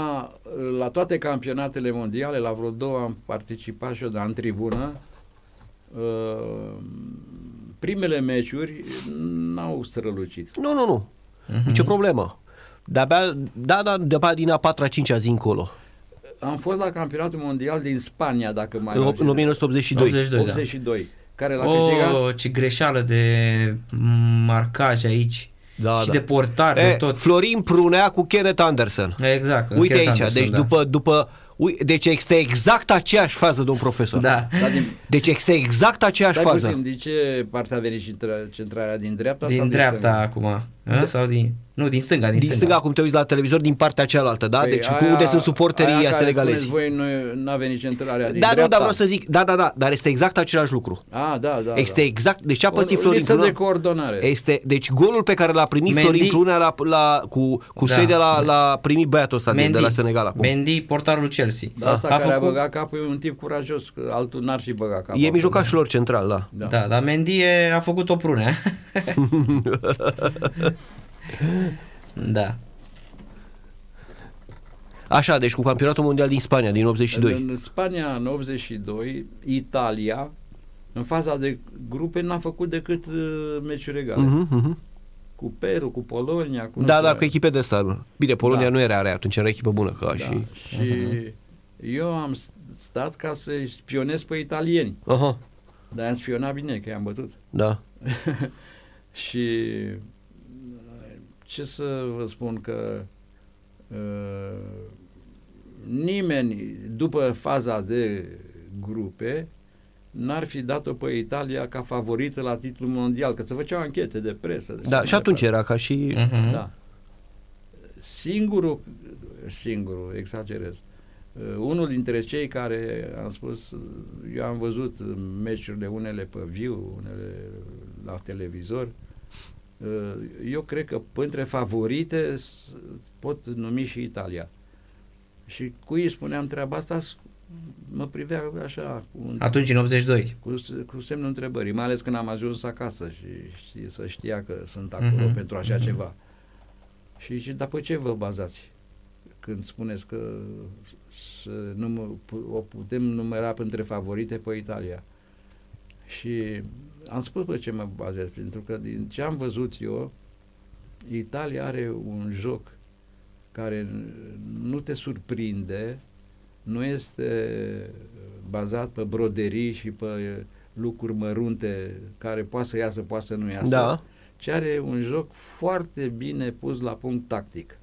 la toate campionatele mondiale, la vreo două am participat și eu, dar în tribună. Uh, primele meciuri n-au strălucit. Nu, nu, nu. Mhm. Nicio problemă. De-abia, da, da, de-abia din a patra, cincea zi încolo. Am fost la campionatul mondial din Spania, dacă mai În, merge. în 1982. 82, da. 82, care l-a câștigat. Oh, ce greșeală de marcaj aici. Da, și da. de portar, de E, tot. Florin Prunea cu Kenneth Anderson. Exact. Uite Kent aici, Anderson, deci da. după, după ui, deci este exact aceeași fază, domn profesor. Da. Dar din, Deci este exact aceeași Stai fază. puțin, din ce parte a venit centra- centrarea? Din dreapta sau Din dreapta stânga? acum. A? Sau din... Nu, din stânga, din, Din stânga, acum te uiți la televizor, din partea cealaltă, da? Păi deci cu aia- unde sunt suporterii aia care senegalezi. spuneți voi nu n-a venit centrarea din Da, nu, dreapta. dar vreau să zic, da, da, da, dar este exact același lucru. A, da, da. Este da. exact, deci ce a pățit O- o Florin lipsă de Prunea? coordonare. Este, deci golul pe care l-a primit Mendy- Florin Prunea la, la, cu, cu Da. Suedia la, la primit băiatul ăsta de, de la Senegal acum. Mendy, portarul Chelsea. Dar asta a care a făcut... băgat capul e un tip curajos, că altul n-ar fi băgat capul. E mijlocașul lor central, da. Da. Da, dar Mendy e, a făcut o prune. da. Așa, deci cu campionatul mondial din Spania, din 82. În Spania, în 82, Italia, în faza de grupe, n-a făcut decât uh, meciuri egale. Mhm, mhm. Cu Peru, cu Polonia, cu... nu Da, știu, da, cu echipe de asta. Bine, Polonia Da. nu era rea, atunci era echipă bună ca da. și... Și eu am stat ca să spionez pe italieni. Aha, Dar am spionat bine, că i-am bătut. da. Și ce să vă spun că uh, nimeni după faza de grupe n-ar fi dat-o pe Italia ca favorită la titlul mondial, că se făceau anchete de presă. De Da, și atunci era ca și... Mhm. Da. Singurul, singurul, exagerez, uh, unul dintre cei care am spus, uh, eu am văzut meciurile unele pe viu, unele la televizor, uh, eu cred că între favorite s- pot numi și Italia. Și cui îi spuneam treaba asta, s- mă privea așa, cu un Atunci, în 82. cu, cu semnul întrebării, mai ales când am ajuns acasă și știe, să știa că sunt acolo Mhm, pentru așa mhm. ceva. Și zice, dar pe ce vă bazați? Când spuneți că să nu mă, pu- o putem numera între favorite pe Italia. Și am spus pe ce mă bazez, pentru că din ce am văzut eu, Italia are un joc care nu te surprinde, nu este bazat pe broderii și pe lucruri mărunte care poate să iasă, poate să nu iasă, Da. ci are un joc foarte bine pus la punct tactic.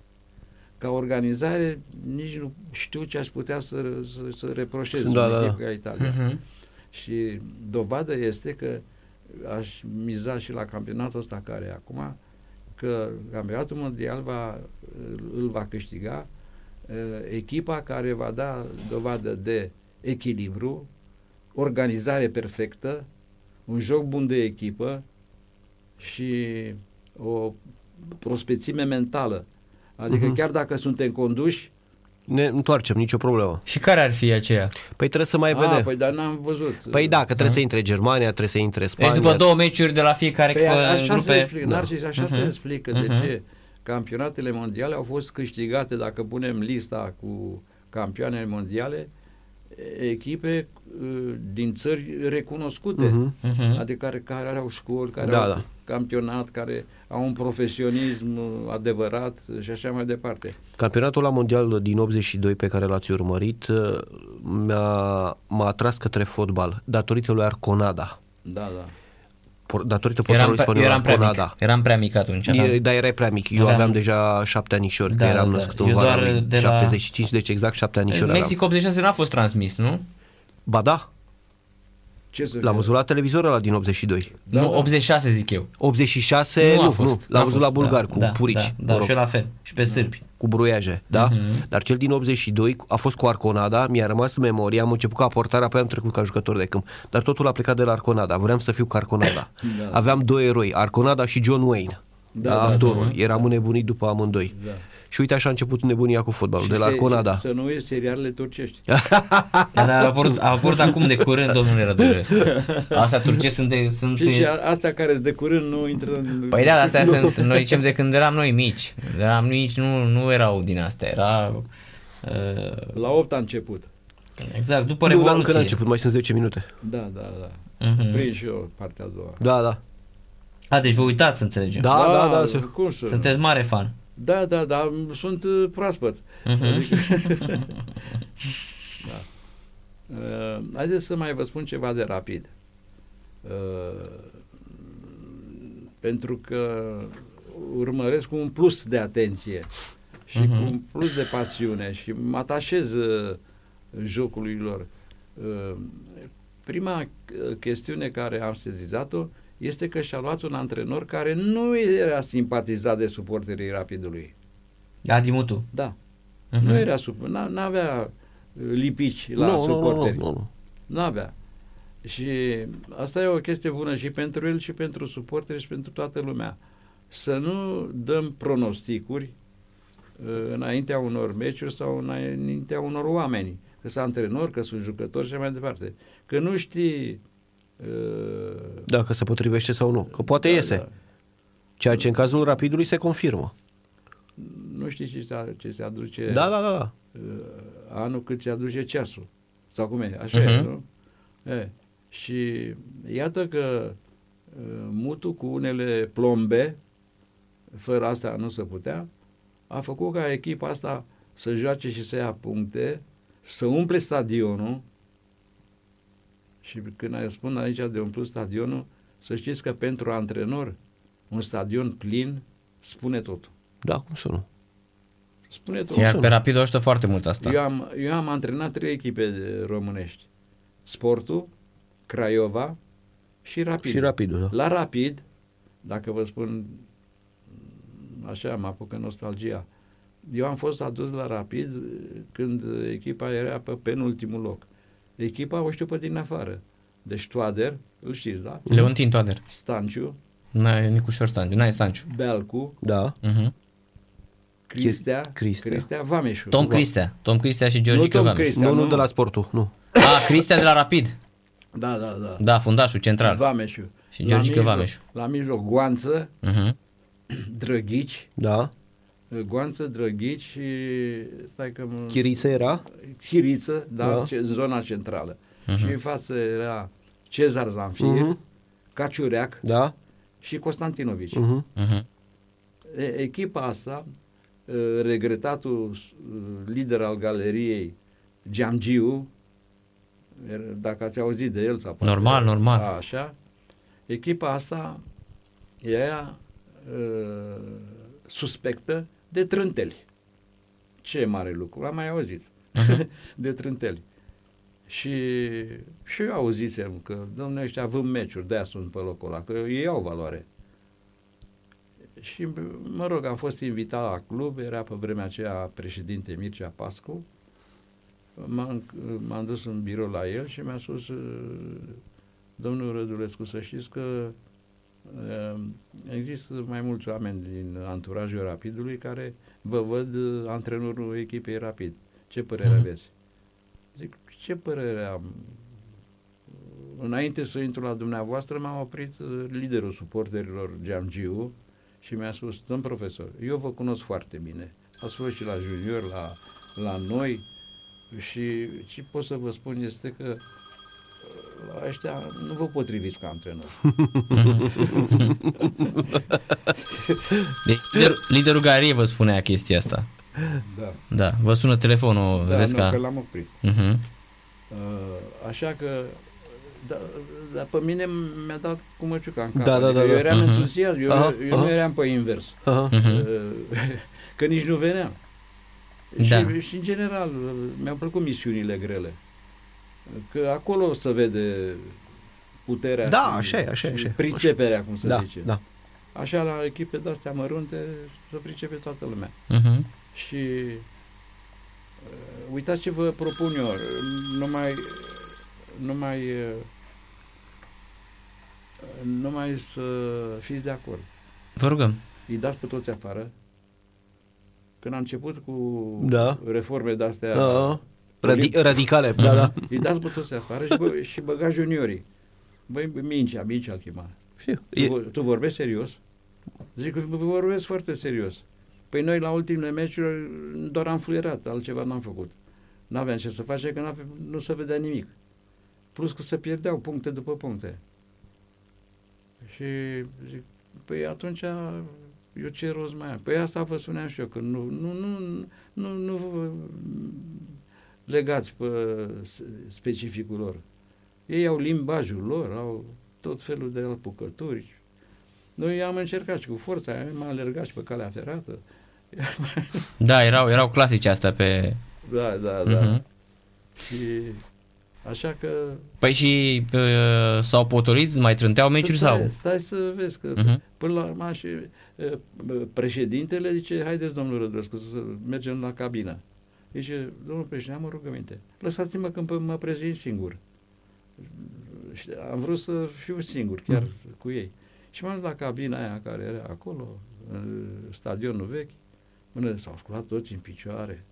Ca organizare, nici nu știu ce aș putea să, să, să reproșez Da, da, da, da. ca Italia. Mhm. Și dovadă este că aș miza și la campionatul ăsta care e acum, că campionatul mondial va, îl va câștiga uh, echipa care va da dovadă de echilibru, organizare perfectă, un joc bun de echipă și o prospețime mentală. Adică Mhm. chiar dacă suntem conduși, Ne întoarcem, nicio problemă. Și care ar fi aceea? Păi trebuie să mai a, vedem. păi dar n-am văzut. Păi da, că trebuie să intre Germania, trebuie să intre Deci Spania. după două meciuri de la fiecare Păi a- uh, așa grupe... se explică, da. Narcis, așa se Mhm. explică Mhm. de ce campionatele mondiale au fost câștigate, dacă punem lista cu campioanele mondiale, echipe uh, din țări recunoscute, Mhm. Mhm. adică care, care au școli, care Da, au da. campionat, care au un profesionism uh, adevărat și așa mai departe. Campionatul la mondial din 82 pe care l-ați urmărit uh, mi-a, m-a atras către fotbal datorită lui Arconada. Da, da. Por, datorită Eram, portarului pre- spaniol eram prea mic. Arconada. Eram prea mic atunci. da. E, dar erai prea mic. Eu Aveam- aveam, deja șapte anișori, Da, că eram da, da. născut în Eu vara doar lui de la- 75, deci exact șapte anișori Mexic aveam. 86 n-a fost transmis, nu? Ba da, Ce să l-am văzut la televizor ăla din 82. Da, nu, da. 86 zic eu. 86, nu, a nu, fost, nu, n-a l-am văzut fost, la bulgari da, cu da, purici, Da, mă da rog, și eu la fel. Și pe sârbi. Cu bruiaje, da? Mhm. Dar cel din 82 a fost cu Arconada, mi-a rămas în memorie, am început ca portar, apoi am trecut ca jucător de câmp. Dar totul a plecat de la Arconada, vreau să fiu cu Arconada. Da. Aveam doi eroi, Arconada și John Wayne. Da, Da, da, actorul. da. Eram înnebunit după amândoi. Da. Și uite așa a început nebunia cu fotbalul, Și de la se- Arconada. Să nu uiți serialele turcești. Da, dar a apărut, a apărut acum de curând, domnule Rădulescu. Astea turce sunt de... Sunt Și, și a- astea care sunt de curând nu intră în... Păi da, dar astea sunt, noi zicem de când eram noi mici. De eram mici, nu, nu erau din astea, era... Uh, La 8 a început. exact, după Nu, dar Revoluție. încă n-a început, mai sunt 10 minute. Da, da, da. Mhm. Prind și eu partea a doua. Da, da. A, deci vă uitați să înțelegem. Da, da, da. se- Cum să? Sunteți mare fan. Da, da, da, sunt uh, proaspăt. Mhm. da. Uh, haideți să mai vă spun ceva de rapid. Uh, pentru că urmăresc cu un plus de atenție și Mhm. cu un plus de pasiune și mă atașez uh, jocului lor. Uh, prima uh, chestiune care am sezizat-o este că și-a luat un antrenor care nu era simpatizat de suporterii rapidului. Adi Mutu. Da. Mhm. Nu era sub, n- n-avea uh, lipici la nu, nu, nu, suporteri. nu, nu. N-avea. Și asta e o chestie bună și pentru el și pentru suporteri și pentru toată lumea. Să nu dăm pronosticuri uh, înaintea unor meciuri sau înaintea unor oameni, că sunt antrenori, că sunt jucători și așa mai departe. Că nu știi uh, Dacă se potrivește sau nu. Că poate da, iese. da. Ceea ce în cazul rapidului se confirmă. Nu știi ce se, ce se aduce Da, da, da. da. uh, anul cât se aduce ceasul. Sau cum e? Așa Mhm. e, nu? E. Și iată că uh, mutul cu unele plombe, fără asta nu se putea, a făcut ca echipa asta să joace și să ia puncte, să umple stadionul și când spun aici de umplu stadionul, să știți că pentru antrenor un stadion plin spune totul. Da, cum să nu? Spune totul. Iar pe Rapid o ajută foarte mult asta. Eu am, eu am antrenat trei echipe de românești. Sportul, Craiova și Rapid. Și rapidul, da. La Rapid, dacă vă spun așa, mă apucă nostalgia, eu am fost adus la Rapid când echipa era pe penultimul loc. Echipa o știu pe din afară. Deci Toader, îl știți, da? Leontin Toader. Stanciu, N-ai Nicușor Stanciu, n-ai Stanciu. Belcu, Da. Uh-huh. Cristea, Cristea. Cristea Vameșu. Tom Cristea. Tom Cristea și Nu Georgica Tom Vameș. Cristea, Nu, nu nu. de la sportul, nu. A, Cristea de la Rapid. Da, da, da. Da, fundașul central. Vameșu. Și La Georgica mijloc- Vameșu. La mijloc, Goanță, Uh-huh. Drăghici, Da. Goanță, Drăghici și stai că mă... Chiriță era? Chiriță, da, Da. Ce, zona centrală. Mhm. Și în față era Cezar Zanfir, Mhm. Caciureac Da. și Constantinovici. Mhm. Uh-huh. E, Echipa asta, e, regretatul e, lider al galeriei, Geamgiu, er- dacă ați auzit de el sau poate- Normal, normal. A, Așa. Echipa asta era e, suspectă de trânteli. Ce mare lucru, am mai auzit. de trânteli. Și, și eu auzisem că, domnule, ăștia având meciuri, de-aia sunt pe locul ăla, că ei au valoare. Și, mă rog, am fost invitat la club, era pe vremea aceea președinte Mircea Pascu, m-am, m-am dus în birou la el și mi-a spus, "Uh, domnul Rădulescu, să știți că uh, există mai mulți oameni din anturajul Rapidului care vă văd uh, antrenorul echipei Rapid. Ce părere Mhm. aveți? Zic, ce părere am? Înainte să intru la dumneavoastră, m-a oprit uh, liderul suporterilor Geamgiu și mi-a spus, domn profesor, eu vă cunosc foarte bine. Ați fost și la junior, la, la noi și ce pot să vă spun este că uh, la ăștia nu vă potriviți ca antrenor. Deci, lider, liderul galeriei vă spunea chestia asta. Da, Da, vă sună telefonul, da vedeți nu, ca... că l-am oprit. Uh-huh. Uh, așa că da, dar pe mine mi-a dat cu măciuca în cap. Da, da, Adică da, eu da. eram Mhm. entuziast, eu, Aha, eu nu aha. eram pe invers. Aha. Mhm. Uh, că nici nu veneam. Da. Și, și în general mi-au plăcut misiunile grele. Că acolo se vede puterea Da, și, așa e, așa e, și așa e. priceperea, cum se Da, zice. da. Așa la echipe de-astea mărunte să pricepe toată lumea. Uh-huh. Și uh, uitați ce vă propun eu, numai, numai, uh, numai să fiți de acord. Vă rugăm. Îi dați pe toți afară. Când am început cu Da. reforme de-astea, Da. Radi- radicale, da, da. îi dați pe toți afară și, bă, și băgați juniorii. Băi, Mincea, Mincea îl chema. Știu. Tu, E- vor- tu vorbești serios? Zic că vorbesc foarte serios. Păi noi la ultimele meciuri doar am fluierat, altceva n-am făcut. N-aveam ce să facem, că n-ave- nu se vedea nimic. Plus că se pierdeau puncte după puncte. Și zic, păi atunci eu ce rost mai am? Păi asta vă spuneam și eu, că nu, nu, nu, nu, nu vă legați pe s- specificul lor. Ei au limbajul lor, au tot felul de apucături. Noi am încercat și cu forța, am alergat și pe calea ferată. Da, erau, erau clasice astea pe... Da, da, da. Uh-huh. Și așa că... Păi și uh, s-au potolit, mai trânteau meciuri stai, sau? Stai să vezi că Mhm. până la urmă și uh, președintele zice, haideți domnul Rădăscu să mergem la cabină. Zice, domnul președinte, am o rugăminte. Lăsați-mă când mă prezint singur. Și am vrut să fiu singur, chiar cu ei. Și m-am dus la cabina aia care era acolo, în stadionul vechi, până s-au sculat toți în picioare.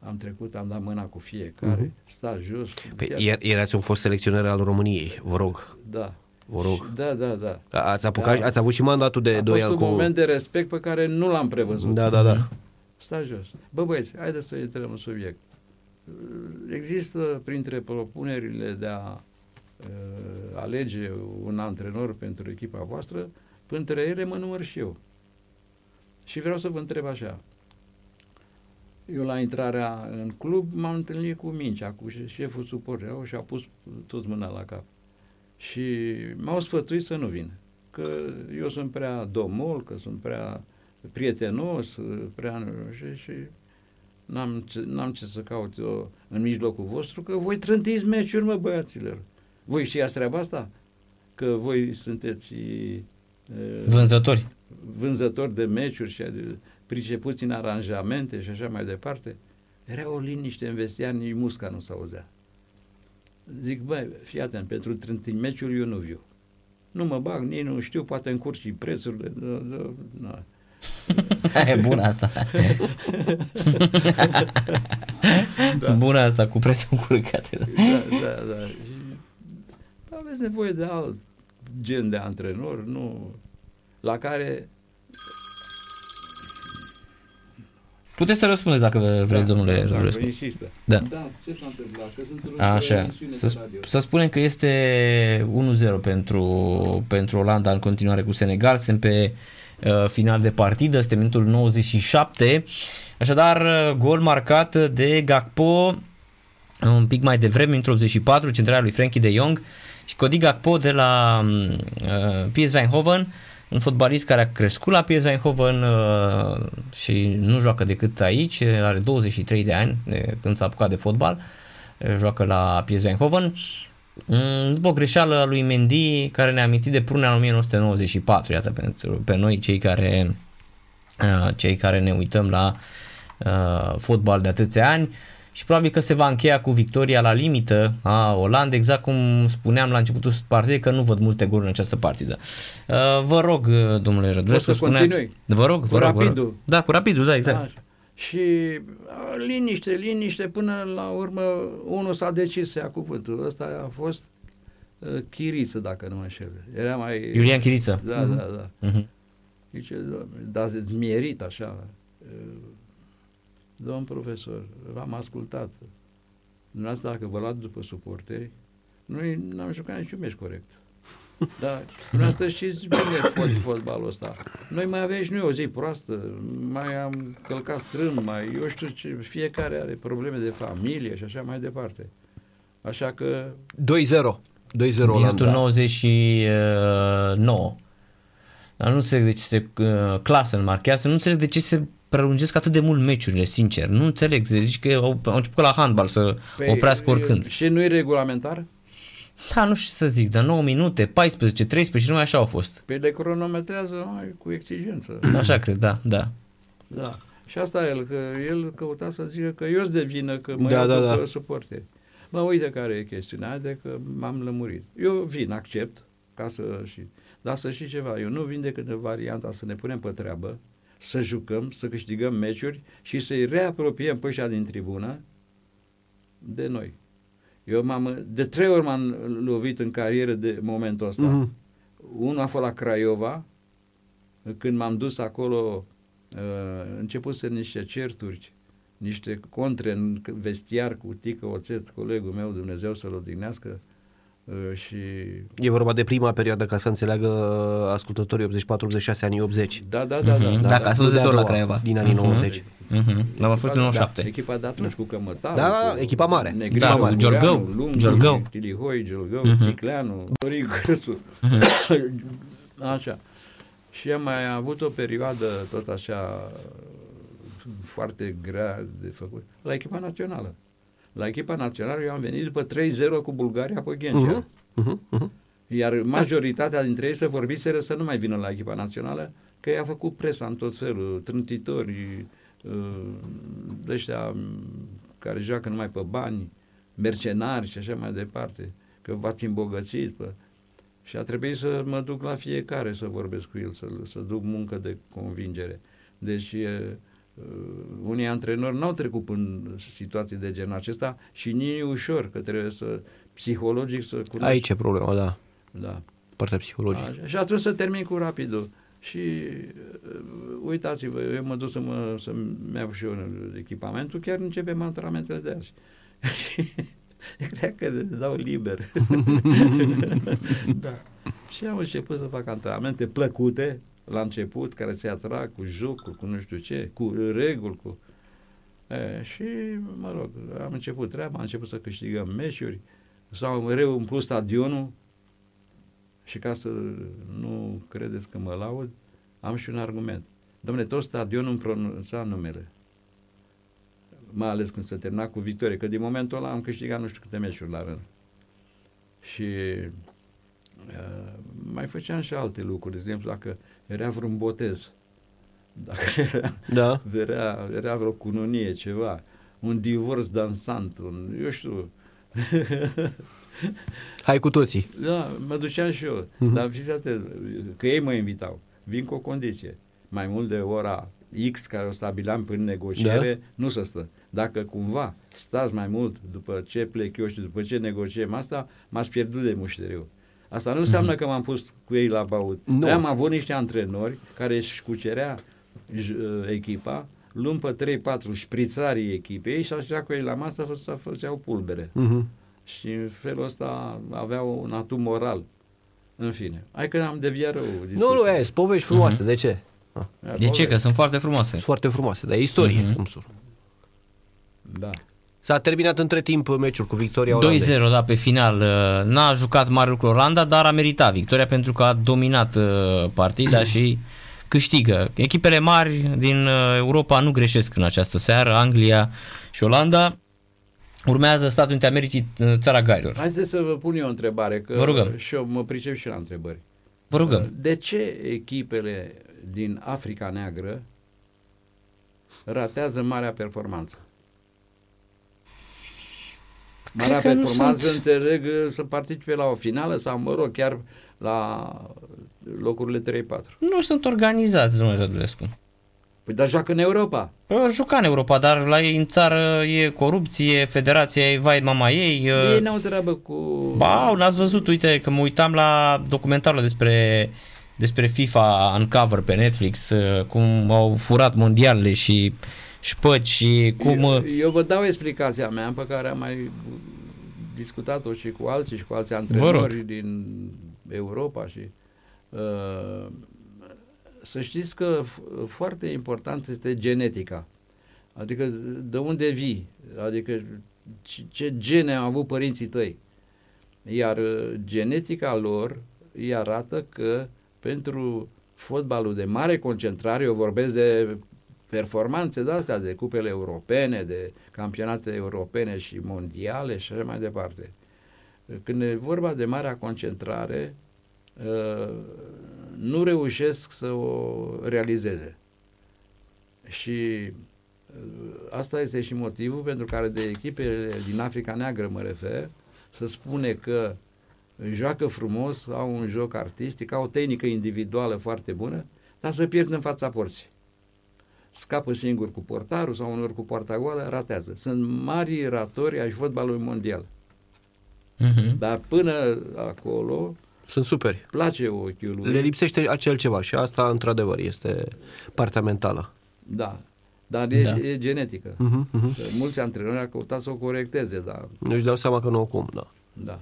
Am trecut, am dat mâna cu fiecare, Mhm. sta jos. Păi, chiar- iar- erați un fost selecționer al României, vă rog. Da. Vă rog. Și- Da, da, da. Ați apucat, Da. ați avut și mandatul de A 2 fost ani un cu... moment de respect pe care nu l-am prevăzut. Da, da, da. Sta jos. Bă, băieți, haideți să intrăm în subiect. Există printre propunerile de a uh, alege un antrenor pentru echipa voastră, printre ele mă număr și eu. Și vreau să vă întreb așa. Eu la intrarea în club m-am întâlnit cu Mincea, cu șeful suporterilor și a pus toți mâna la cap. Și m-au sfătuit să nu vin. Că eu sunt prea domol, că sunt prea prietenos, prea... Și, și N-am ce, n-am ce să caut eu în mijlocul vostru, că voi trântiți meciuri, mă, băiaților. Voi știați treaba asta? Că voi sunteți uh, Vânzători. vânzători de meciuri și de, pricepuți în aranjamente și așa mai departe. Era o liniște în vestiar, nici musca nu se auzea. Zic, băi, fii atent, pentru trântiți meciuri eu nu viu. Nu mă bag, nici nu știu, poate încurci și prețurile. Da, da, da. e bună asta. da. Bună asta cu prețul încurcate. Da, da, da. Și aveți nevoie de alt gen de antrenor, nu la care Puteți să răspundeți dacă vreți, da, domnule da, Rădulescu. insistă. Da. da, ce s-a întâmplat? Că sunt într-o Așa, emisiune să, de sp- radio. să spunem că este 1-0 pentru, pentru Olanda în continuare cu Senegal, suntem pe uh, final de partidă, este minutul 97, așadar uh, gol marcat de Gakpo un pic mai devreme, minutul 84, centrarea lui Frankie de Jong și Cody Gakpo de la uh, PSV Eindhoven, un fotbalist care a crescut la PSV Eindhoven uh, și nu joacă decât aici, are 23 de ani de când s-a apucat de fotbal, uh, joacă la PSV Eindhoven. Mm, După o greșeală a lui Mendy, care ne-a amintit de prunea în 1994, iată, pentru, pe noi cei care, uh, cei care ne uităm la uh, fotbal de atâția ani și probabil că se va încheia cu victoria la limită a Olandei, exact cum spuneam la începutul partidei că nu văd multe goluri în această partidă. Uh, vă rog, uh, domnule Rădulescu, să spuneați... continui? Vă rog, vă Cu rog, vă rog. rapidul? Da, cu rapidul, da, exact. Așa. Și a, liniște, liniște, până la urmă unul s-a decis să ia cuvântul. Ăsta a fost uh, Chiriță, dacă nu mă înșel. Era mai... Iulian Chiriță. Da, da, da. Mhm. Zice, "Doamne, dar ați mierit așa. Uh, Domn profesor, v-am ascultat. Dumneavoastră, dacă vă luați după suporteri, noi n-am jucat niciun meci corect. Da, dumneavoastră știți bine fot, fotbalul ăsta. Noi mai aveam și noi o zi proastă, mai am călcat strâmb, mai, eu știu ce, fiecare are probleme de familie și așa mai departe. Așa că 2-0. 2-0 Minutul Olanda. 99. Dar nu înțeleg de ce se uh, clasă în marchează, nu înțeleg de ce se prelungesc atât de mult meciurile, sincer. Nu înțeleg, zici că au, au început la handbal să Păi, oprească oricând. Și nu e regulamentar? Da, nu știu ce să zic, dar 9 minute, 14, 13, numai așa au fost. Pe le cronometrează mai cu exigență. Așa cred, da, da. Da. Și asta el, că el căuta să zică că eu sunt de vină că mă Da, iau da, după da. suporteri. Mă, uite care e chestiunea, haide că m-am lămurit. Eu vin, accept, ca să și... Dar să știi ceva, eu nu vin decât în varianta să ne punem pe treabă, să jucăm, să câștigăm meciuri și să-i reapropiem pe ăștia din tribună de noi. Eu m-am, de trei ori m-am lovit în carieră de momentul ăsta. Mhm. Unul a fost la Craiova, când m-am dus acolo, uh, început să niște certuri, niște contre în vestiar cu Tică Oțet, colegul meu, Dumnezeu să-l odihnească, uh, și E vorba de prima perioadă, ca să înțeleagă ascultătorii 84-86, anii 80. da, da, da, da, Mhm. da, Dacă da. a fost Nu de de a tot la doua, Craiova. Din anii Mhm. 90. Mhm. L-am fost în Da, 97. echipa de atunci cu Cămătaru, Da, cu echipa mare. Negreanu, Da, Ungureanu, Giorgău, Lungu, Giorgău. Tilihoi, Giorgău, Mhm. Țicleanu, Dorin Cârțu. Așa. Și am mai avut o perioadă tot așa foarte grea de făcut la echipa națională. La echipa națională eu am venit după 3-0 cu Bulgaria pe Ghencea. Mhm, mhm, mhm. Iar majoritatea dintre ei se vorbiseră să nu mai vină la echipa națională, că i-a făcut presa în tot felul, trântitori, uh, de ăștia care joacă numai pe bani, mercenari și așa mai departe, că v-ați îmbogățit. Pă. Și a trebuit să mă duc la fiecare să vorbesc cu el, să, să duc muncă de convingere. Deci e, uh, unii antrenori n-au trecut în situații de genul acesta și nici ușor, că trebuie să psihologic să cunoști. Aici e problema, da. Da. Partea psihologică. Așa. Și atunci să termin cu rapidul. Și uh, uitați-vă, eu mă duc să mă, să-mi iau și eu echipamentul, chiar începem antrenamentele de azi. Și cred că dau liber. da. Și am început să fac antrenamente plăcute la început, care se atrag cu jocuri, cu nu știu ce, cu reguli, cu... E, și, mă rog, am început treaba, am început să câștigăm meciuri, s-au reumplut stadionul, și ca să nu credeți că mă laud, am și un argument. Dom'le, tot stadionul îmi pronunța numele. mai ales când se termina cu victorie, că din momentul ăla am câștigat nu știu câte meciuri la rând. Și uh, mai făceam și alte lucruri, de exemplu, dacă era vreun botez, dacă era, Da. era, era vreo cununie, ceva, un divorț dansant, un, eu știu, Hai cu toții. da, mă duceam și eu, Mhm. dar fiți atent, că ei mă invitau, vin cu o condiție, mai mult de ora X care o stabileam prin negociere, da. nu să stă. Dacă cumva stați mai mult după ce plec eu și după ce negociem asta, m-ați pierdut de mușteriu. Asta nu înseamnă că m-am pus cu ei la baut. Nu. Noi am avut niște antrenori care își cucerea j- uh, echipa, luând pe 3-4 șprițarii echipei și așa cu ei la masă să făceau pulbere. Mhm. Și în felul ăsta aveau un atu moral. În fine. Hai că am deviat rău. Nu, nu, e, sunt povești frumoase. De ce? Ah, De ce? Că sunt foarte frumoase. Sunt foarte frumoase, dar e istorie. Mhm. cum sunt. Da. S-a terminat între timp meciul cu victoria Olandei. 2-0, da, pe final. Uh, N-a jucat mare lucru Olanda, dar a meritat victoria pentru că a dominat uh, partida și câștigă. Echipele mari din uh, Europa nu greșesc în această seară, Anglia și Olanda. Urmează Statele Unite Americii, uh, țara Gailor. Haideți să vă pun eu o întrebare, că Vă rugăm. și eu mă pricep și la întrebări. Vă rugăm. De ce echipele din Africa Neagră ratează marea performanță? Marea Cred că nu performanță sunt- înțeleg uh, să participe la o finală sau, mă rog, chiar la locurile 3-4. Nu sunt organizați, domnule Rădulescu. Păi dar joacă în Europa. Păi au jucat în Europa, dar la ei în țară e corupție, federația e vai mama ei. Ei uh, n-au treabă cu... Ba, n-ați văzut, uite, că mă uitam la documentarul despre, despre FIFA Uncover pe Netflix, uh, cum au furat mondialele și șpăci și cum... uh, Eu, eu vă dau explicația mea pe care am mai discutat-o și cu alții și cu alți antrenori din Europa și uh, să știți că f- foarte important este genetica. Adică de unde vii, adică ce- ce gene au avut părinții tăi. Iar uh, genetica lor îi arată că pentru fotbalul de mare concentrare, eu vorbesc de performanțe de astea, de cupele europene, de campionate europene și mondiale și așa mai departe. Când e vorba de marea concentrare, uh, nu reușesc să o realizeze. Și uh, asta este și motivul pentru care de echipele din Africa Neagră mă refer, să spune că joacă frumos, au un joc artistic, au o tehnică individuală foarte bună, dar să pierd în fața porții. Scapă singur cu portarul sau unor cu poarta goală, ratează. Sunt mari ratori ai fotbalului mondial. mhm. Dar până acolo, Sunt superi. place ochiul lui. Le lipsește acel ceva și asta, într-adevăr, este partea mentală. Da. Dar e, Da. e genetică. Mhm, mhm. Mulți antrenori au căutat să o corecteze, dar Nu își dau seama că nu au cum, da. da.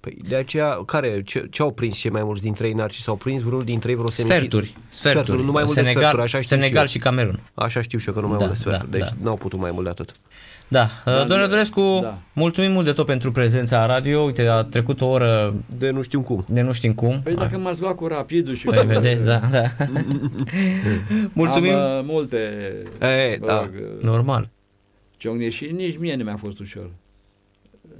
Păi de aceea, care, ce, ce au prins cei mai mulți dintre ei n-ar și s-au prins vreunul dintre ei vreo semifinală? Sferturi. Sferturi. nu mai mult de Senegal, sferturi, așa știu Senegal și, și Camerun. eu. Așa știu și eu că nu mai Da, mult de sferturi, da, deci da. n-au putut mai mult de atât. Da, Da, da domnule da. Dorescu, Da. mulțumim mult de tot pentru prezența la radio. Uite, a trecut o oră De nu știu cum. de nu știm cum. Păi dacă m-ați luat cu rapidul și Păi cu... vedeți, da, da. Mulțumim. Am uh, multe... E, mă da. rog, uh, Normal. ciocne și nici mie nu mi-a fost ușor.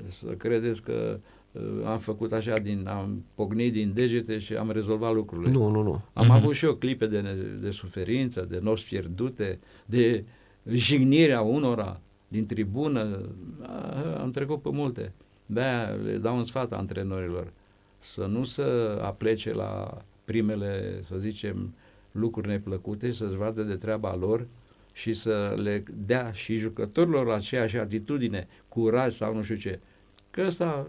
Să credeți că uh, am făcut așa din, am pocnit din degete și am rezolvat lucrurile. Nu, nu, nu. Am Mhm. avut și eu clipe de, ne- de suferință, de nopți pierdute, de jignirea unora din tribună. A, Am trecut pe multe. De-aia le dau un sfat antrenorilor să nu se aplece la primele, să zicem, lucruri neplăcute, să-și vadă de treaba lor și să le dea și jucătorilor aceeași atitudine, curaj sau nu știu ce. Că ăsta,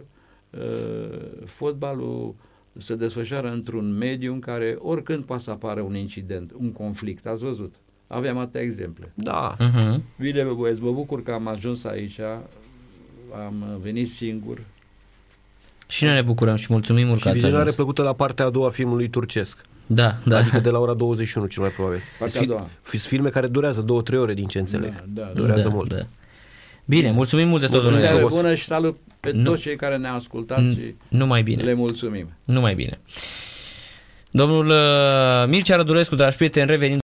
uh, fotbalul se desfășoară într-un mediu în care oricând poate să apară un incident, un conflict. Ați văzut? Aveam atâtea exemple. Da. Mhm. Bine, bă, băieți, mă bucur că am ajuns aici, am venit singur. Și noi ne bucurăm și mulțumim mult Și că ați vizionare ajuns. plăcută la partea a doua a filmului turcesc. Da, da. Adică de la ora 21 cel mai probabil. Partea Sunt a doua. Sunt filme care durează 2-3 ore din ce înțeleg. Da, da, da. Durează da, mult. Da. Bine, mulțumim mult de tot, Mulțumim domnule. Seară frumos. bună și salut pe Nu. toți cei care ne-au ascultat și Numai bine. le mulțumim. Numai bine. Domnul uh, Mircea Rădulescu, dragi prieteni, revenim